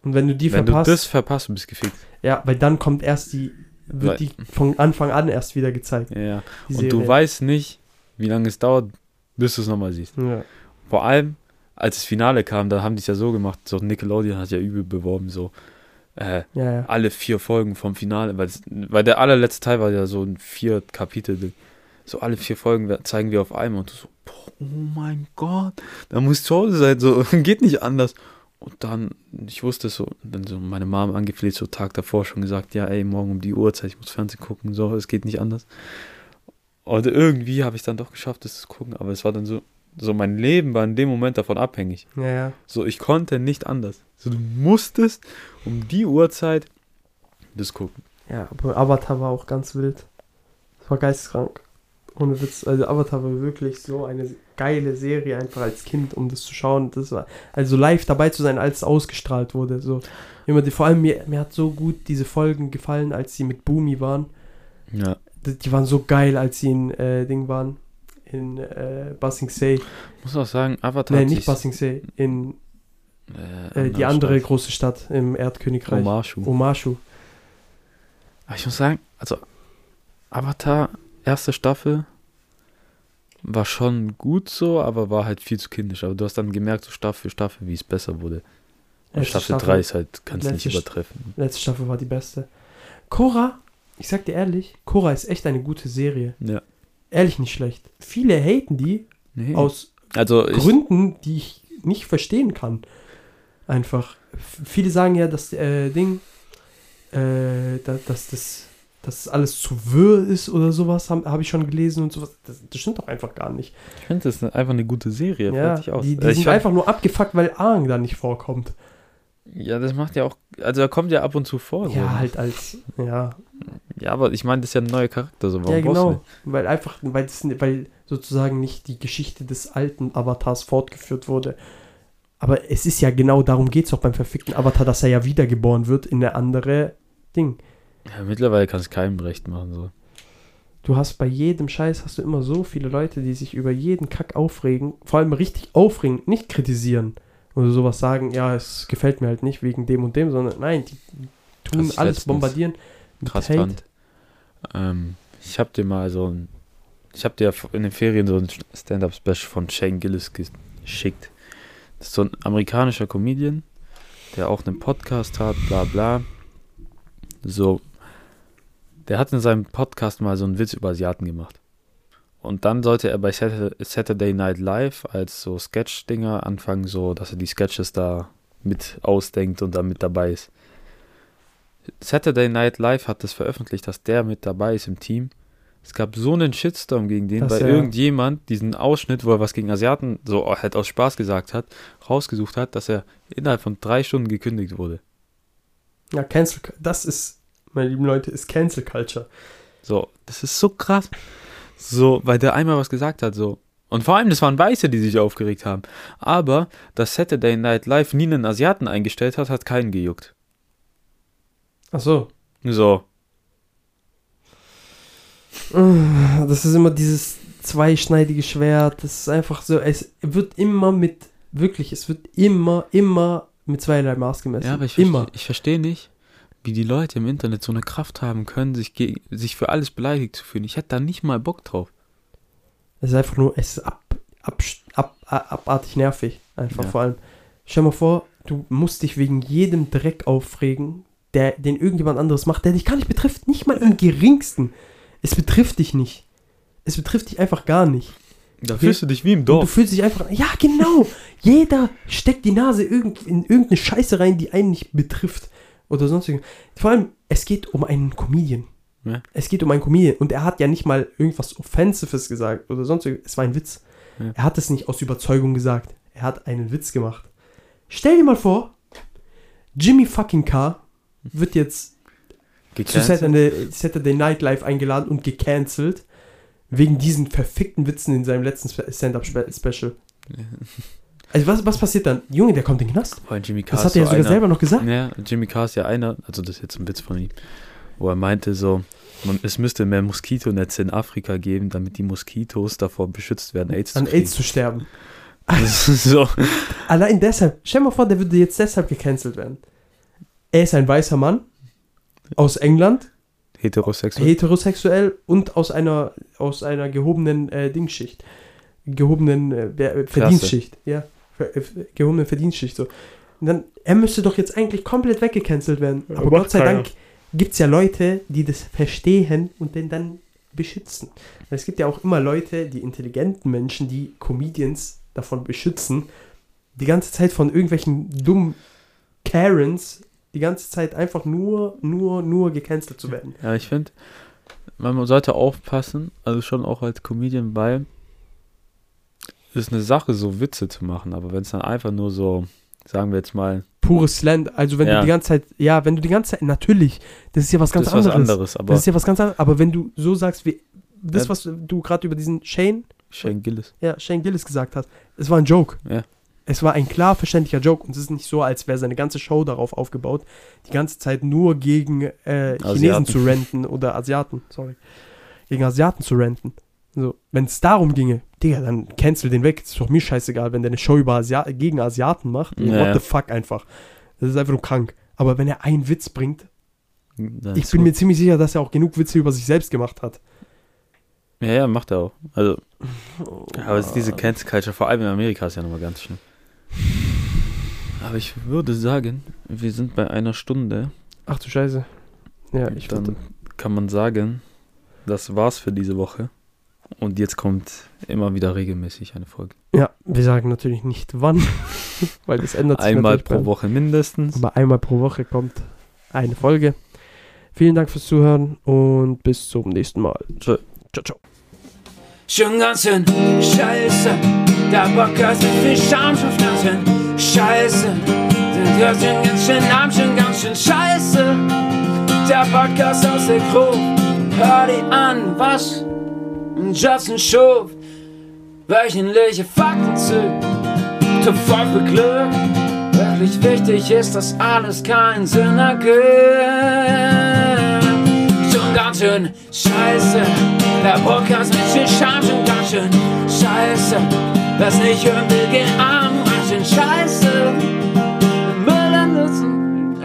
Und wenn du die Wenn verpasst, du das verpasst, du bist gefickt. ja, weil dann kommt erst die, wird Weil- die von Anfang an erst wieder gezeigt. Ja, Und du weißt nicht, wie lange es dauert, bis du es nochmal siehst. Ja. Vor allem, als das Finale kam, da haben die es ja so gemacht, so Nickelodeon hat ja übel beworben, so äh, Ja, ja. alle vier Folgen vom Finale, weil, weil der allerletzte Teil war ja so ein vier Kapitel. So alle vier Folgen zeigen wir auf einmal und du so, boah, oh mein Gott, da muss zu Hause sein, so, geht nicht anders. Und dann, ich wusste es so, dann so meine Mom angefleht, so Tag davor schon gesagt, ja ey, morgen um die Uhrzeit, ich muss Fernsehen gucken, so, es geht nicht anders. Und irgendwie habe ich dann doch geschafft, das zu gucken, aber es war dann so, so mein Leben war in dem Moment davon abhängig. Ja, ja. So, ich konnte nicht anders. So, du musstest um die Uhrzeit das gucken. Ja, aber Avatar war auch ganz wild. Das war geisteskrank. Ohne Witz. Also Avatar war wirklich so eine geile Serie einfach als Kind, um das zu schauen. Das war, also live dabei zu sein, als es ausgestrahlt wurde. So. Immer die, vor allem mir, mir hat so gut diese Folgen gefallen, als sie mit Boomy waren. Ja. Die, die waren so geil, als sie in äh, Ding waren. In äh, Basing Say. Muss auch sagen, Avatar Nein, nicht Basing Say. In äh, äh, die andere Stadt. große Stadt im Erdkönigreich. Omashu. Omashu. Aber ich muss sagen, also Avatar, erste Staffel, war schon gut so, aber war halt viel zu kindisch. Aber du hast dann gemerkt, so Staffel für Staffel, wie es besser wurde. Letzte Staffel 3 ist halt, kannst du nicht übertreffen. Letzte Staffel war die beste. Cora, ich sag dir ehrlich, Cora ist echt eine gute Serie. Ja. Ehrlich nicht schlecht. Viele haten die Nee. aus also Gründen, die ich nicht verstehen kann. Einfach. Viele sagen ja, dass äh, Ding, äh, da, dass das dass alles zu wirr ist oder sowas, habe hab ich schon gelesen und sowas. Das, das stimmt doch einfach gar nicht. ich finde, das ist einfach eine gute Serie. Ja, fertig aus. die, die Äh, ich sind einfach nur abgefuckt, weil Aang da nicht vorkommt. Ja, das macht ja auch, also er kommt ja ab und zu vor. so. Ja, halt als, ja, Ja, aber ich meine, das ist ja ein neuer Charakter, so warum ja genau, weil einfach, weil, das, weil sozusagen nicht die Geschichte des alten Avatars fortgeführt wurde. Aber es ist ja genau darum geht es auch beim verfickten Avatar, dass er ja wiedergeboren wird in eine andere Ding. Ja, mittlerweile kannst du keinem recht machen, so. Du hast bei jedem Scheiß hast du immer so viele Leute, die sich über jeden Kack aufregen, vor allem richtig aufregen, nicht kritisieren oder sowas sagen, ja, es gefällt mir halt nicht wegen dem und dem, sondern nein, die tun alles bombardieren. krass Hate. fand. Ähm, ich habe dir mal so ein, ich habe dir in den Ferien so ein Stand-Up-Special von Shane Gillis geschickt. Das ist so ein amerikanischer Comedian, der auch einen Podcast hat, bla bla. So, der hat in seinem Podcast mal so einen Witz über Asiaten gemacht. Und dann sollte er bei Saturday Night Live als so Sketch-Dinger anfangen, so, dass er die Sketches da mit ausdenkt und da mit dabei ist. Saturday Night Live hat das veröffentlicht, dass der mit dabei ist im Team. Es gab so einen Shitstorm gegen den, weil irgendjemand diesen Ausschnitt, wo er was gegen Asiaten so halt aus Spaß gesagt hat, rausgesucht hat, dass er innerhalb von drei Stunden gekündigt wurde. Ja, Cancel, das ist, meine lieben Leute, ist Cancel Culture. So, das ist so krass. So, weil der einmal was gesagt hat, so. Und vor allem, das waren Weiße, die sich aufgeregt haben. Aber, dass Saturday Night Live nie einen Asiaten eingestellt hat, hat keinen gejuckt. Ach so. So. Das ist immer dieses zweischneidige Schwert. Das ist einfach so, es wird immer mit, wirklich, es wird immer, immer mit zweierlei Maß gemessen. Ja, aber ich immer. verstehe ich versteh nicht, wie die Leute im Internet so eine Kraft haben können, sich, ge- sich für alles beleidigt zu fühlen. Ich hätte da nicht mal Bock drauf. Es ist einfach nur, es ist ab, ab, ab, ab, abartig nervig. Einfach Ja. vor allem. Stell mal vor, du musst dich wegen jedem Dreck aufregen, der, den irgendjemand anderes macht, der dich gar nicht betrifft. Nicht mal im geringsten. Es betrifft dich nicht. Es betrifft dich einfach gar nicht. Da fühlst du dich wie im Und du Dorf. fühlst dich einfach. Ja, genau. Jeder steckt die Nase irgend, in irgendeine Scheiße rein, die einen nicht betrifft. Oder sonst irgendwas. Vor allem, es geht um einen Comedian. Ja. Es geht um einen Comedian. Und er hat ja nicht mal irgendwas Offensives gesagt oder sonst irgendwas. Es war ein Witz. Ja. Er hat es nicht aus Überzeugung gesagt. Er hat einen Witz gemacht. Stell dir mal vor, Jimmy fucking Carr wird jetzt zu. Saturday, Saturday Night Live eingeladen und gecancelt. Wegen diesen verfickten Witzen in seinem letzten Spe- Stand-Up-Special. Also was, was passiert dann? Junge, der kommt in den Knast. Weil Jimmy Carr Das hat er ja so sogar einer- selber noch gesagt. Ja, Jimmy Carr ist ja einer, also das ist jetzt ein Witz von ihm, wo er meinte so, man, es müsste mehr Moskitonetze in Afrika geben, damit die Moskitos davor beschützt werden, AIDS An zu kriegen. AIDS zu sterben. So. Allein deshalb. Stell mal vor, der würde jetzt deshalb gecancelt werden. Er ist ein weißer Mann aus England, Heterosexuell. heterosexuell und aus einer, aus einer gehobenen äh, Dingsschicht. Gehobenen äh, Verdienstschicht. Ja, gehobenen Verdienstschicht. So. Und dann, er müsste doch jetzt eigentlich komplett weggecancelt werden. Aber Gott sei keiner. Dank gibt es ja Leute, die das verstehen und den dann beschützen. Es gibt ja auch immer Leute, die intelligenten Menschen, die Comedians davon beschützen, die ganze Zeit von irgendwelchen dummen Karens die ganze Zeit einfach nur, nur, nur gecancelt zu werden. Ja, ich finde, man sollte aufpassen, also schon auch als Comedian, weil ist eine Sache, so Witze zu machen, aber wenn es dann einfach nur so, sagen wir jetzt mal, Pures Land, also wenn Ja. du die ganze Zeit, ja, wenn du die ganze Zeit, natürlich, das ist ja was ganz das ist was anderes. anderes, aber Das ist ja was ganz anderes, aber wenn du so sagst, wie das, Ja. was du gerade über diesen Shane, Shane Gillis. ja, Shane Gillis gesagt hast, es war ein Joke. Ja. Es war ein klar verständlicher Joke und es ist nicht so, als wäre seine ganze Show darauf aufgebaut, die ganze Zeit nur gegen äh, Chinesen zu renten oder Asiaten, sorry, gegen Asiaten zu renten. So, wenn es darum ginge, Digga, dann cancel den weg. Ist doch mir scheißegal, wenn der eine Show über Asia gegen Asiaten macht. Ja, What the fuck einfach. Das ist einfach nur krank. Aber wenn er einen Witz bringt, Das Ich bin gut. mir ziemlich sicher, dass er auch genug Witze über sich selbst gemacht hat. Ja, ja, macht er auch. Also, Oh, aber es ist diese Cancel Culture, vor allem in Amerika, ist ja nochmal ganz schlimm. Aber ich würde sagen, wir sind bei einer Stunde. Ach du Scheiße. Ja, ich Dann würde. kann man sagen, das war's für diese Woche. Und jetzt kommt immer wieder regelmäßig eine Folge. Ja, wir sagen natürlich nicht wann, weil das ändert sich Einmal pro beim- Woche mindestens. Aber einmal pro Woche kommt eine Folge. Vielen Dank fürs Zuhören und bis zum nächsten Mal. Tschö. Ciao, ciao. Schon ganz schön scheiße, der Podcast mit viel Charme, schon ganz schön scheiße. Der schon ganz schön arm, schon ganz schön scheiße. Der Podcast aus der Gruppe, hör dir an, was Justin Schuf. Wöchentliche Fakten zu, zu voll für Glück. Wirklich wichtig ist, dass alles keinen Sinn ergibt schon ganz schön scheiße. Der Podcast mit viel Charme schon ganz schön scheiße. Wer's nicht hören will, geh arm, ganz schön scheiße. Müll in Nutzen,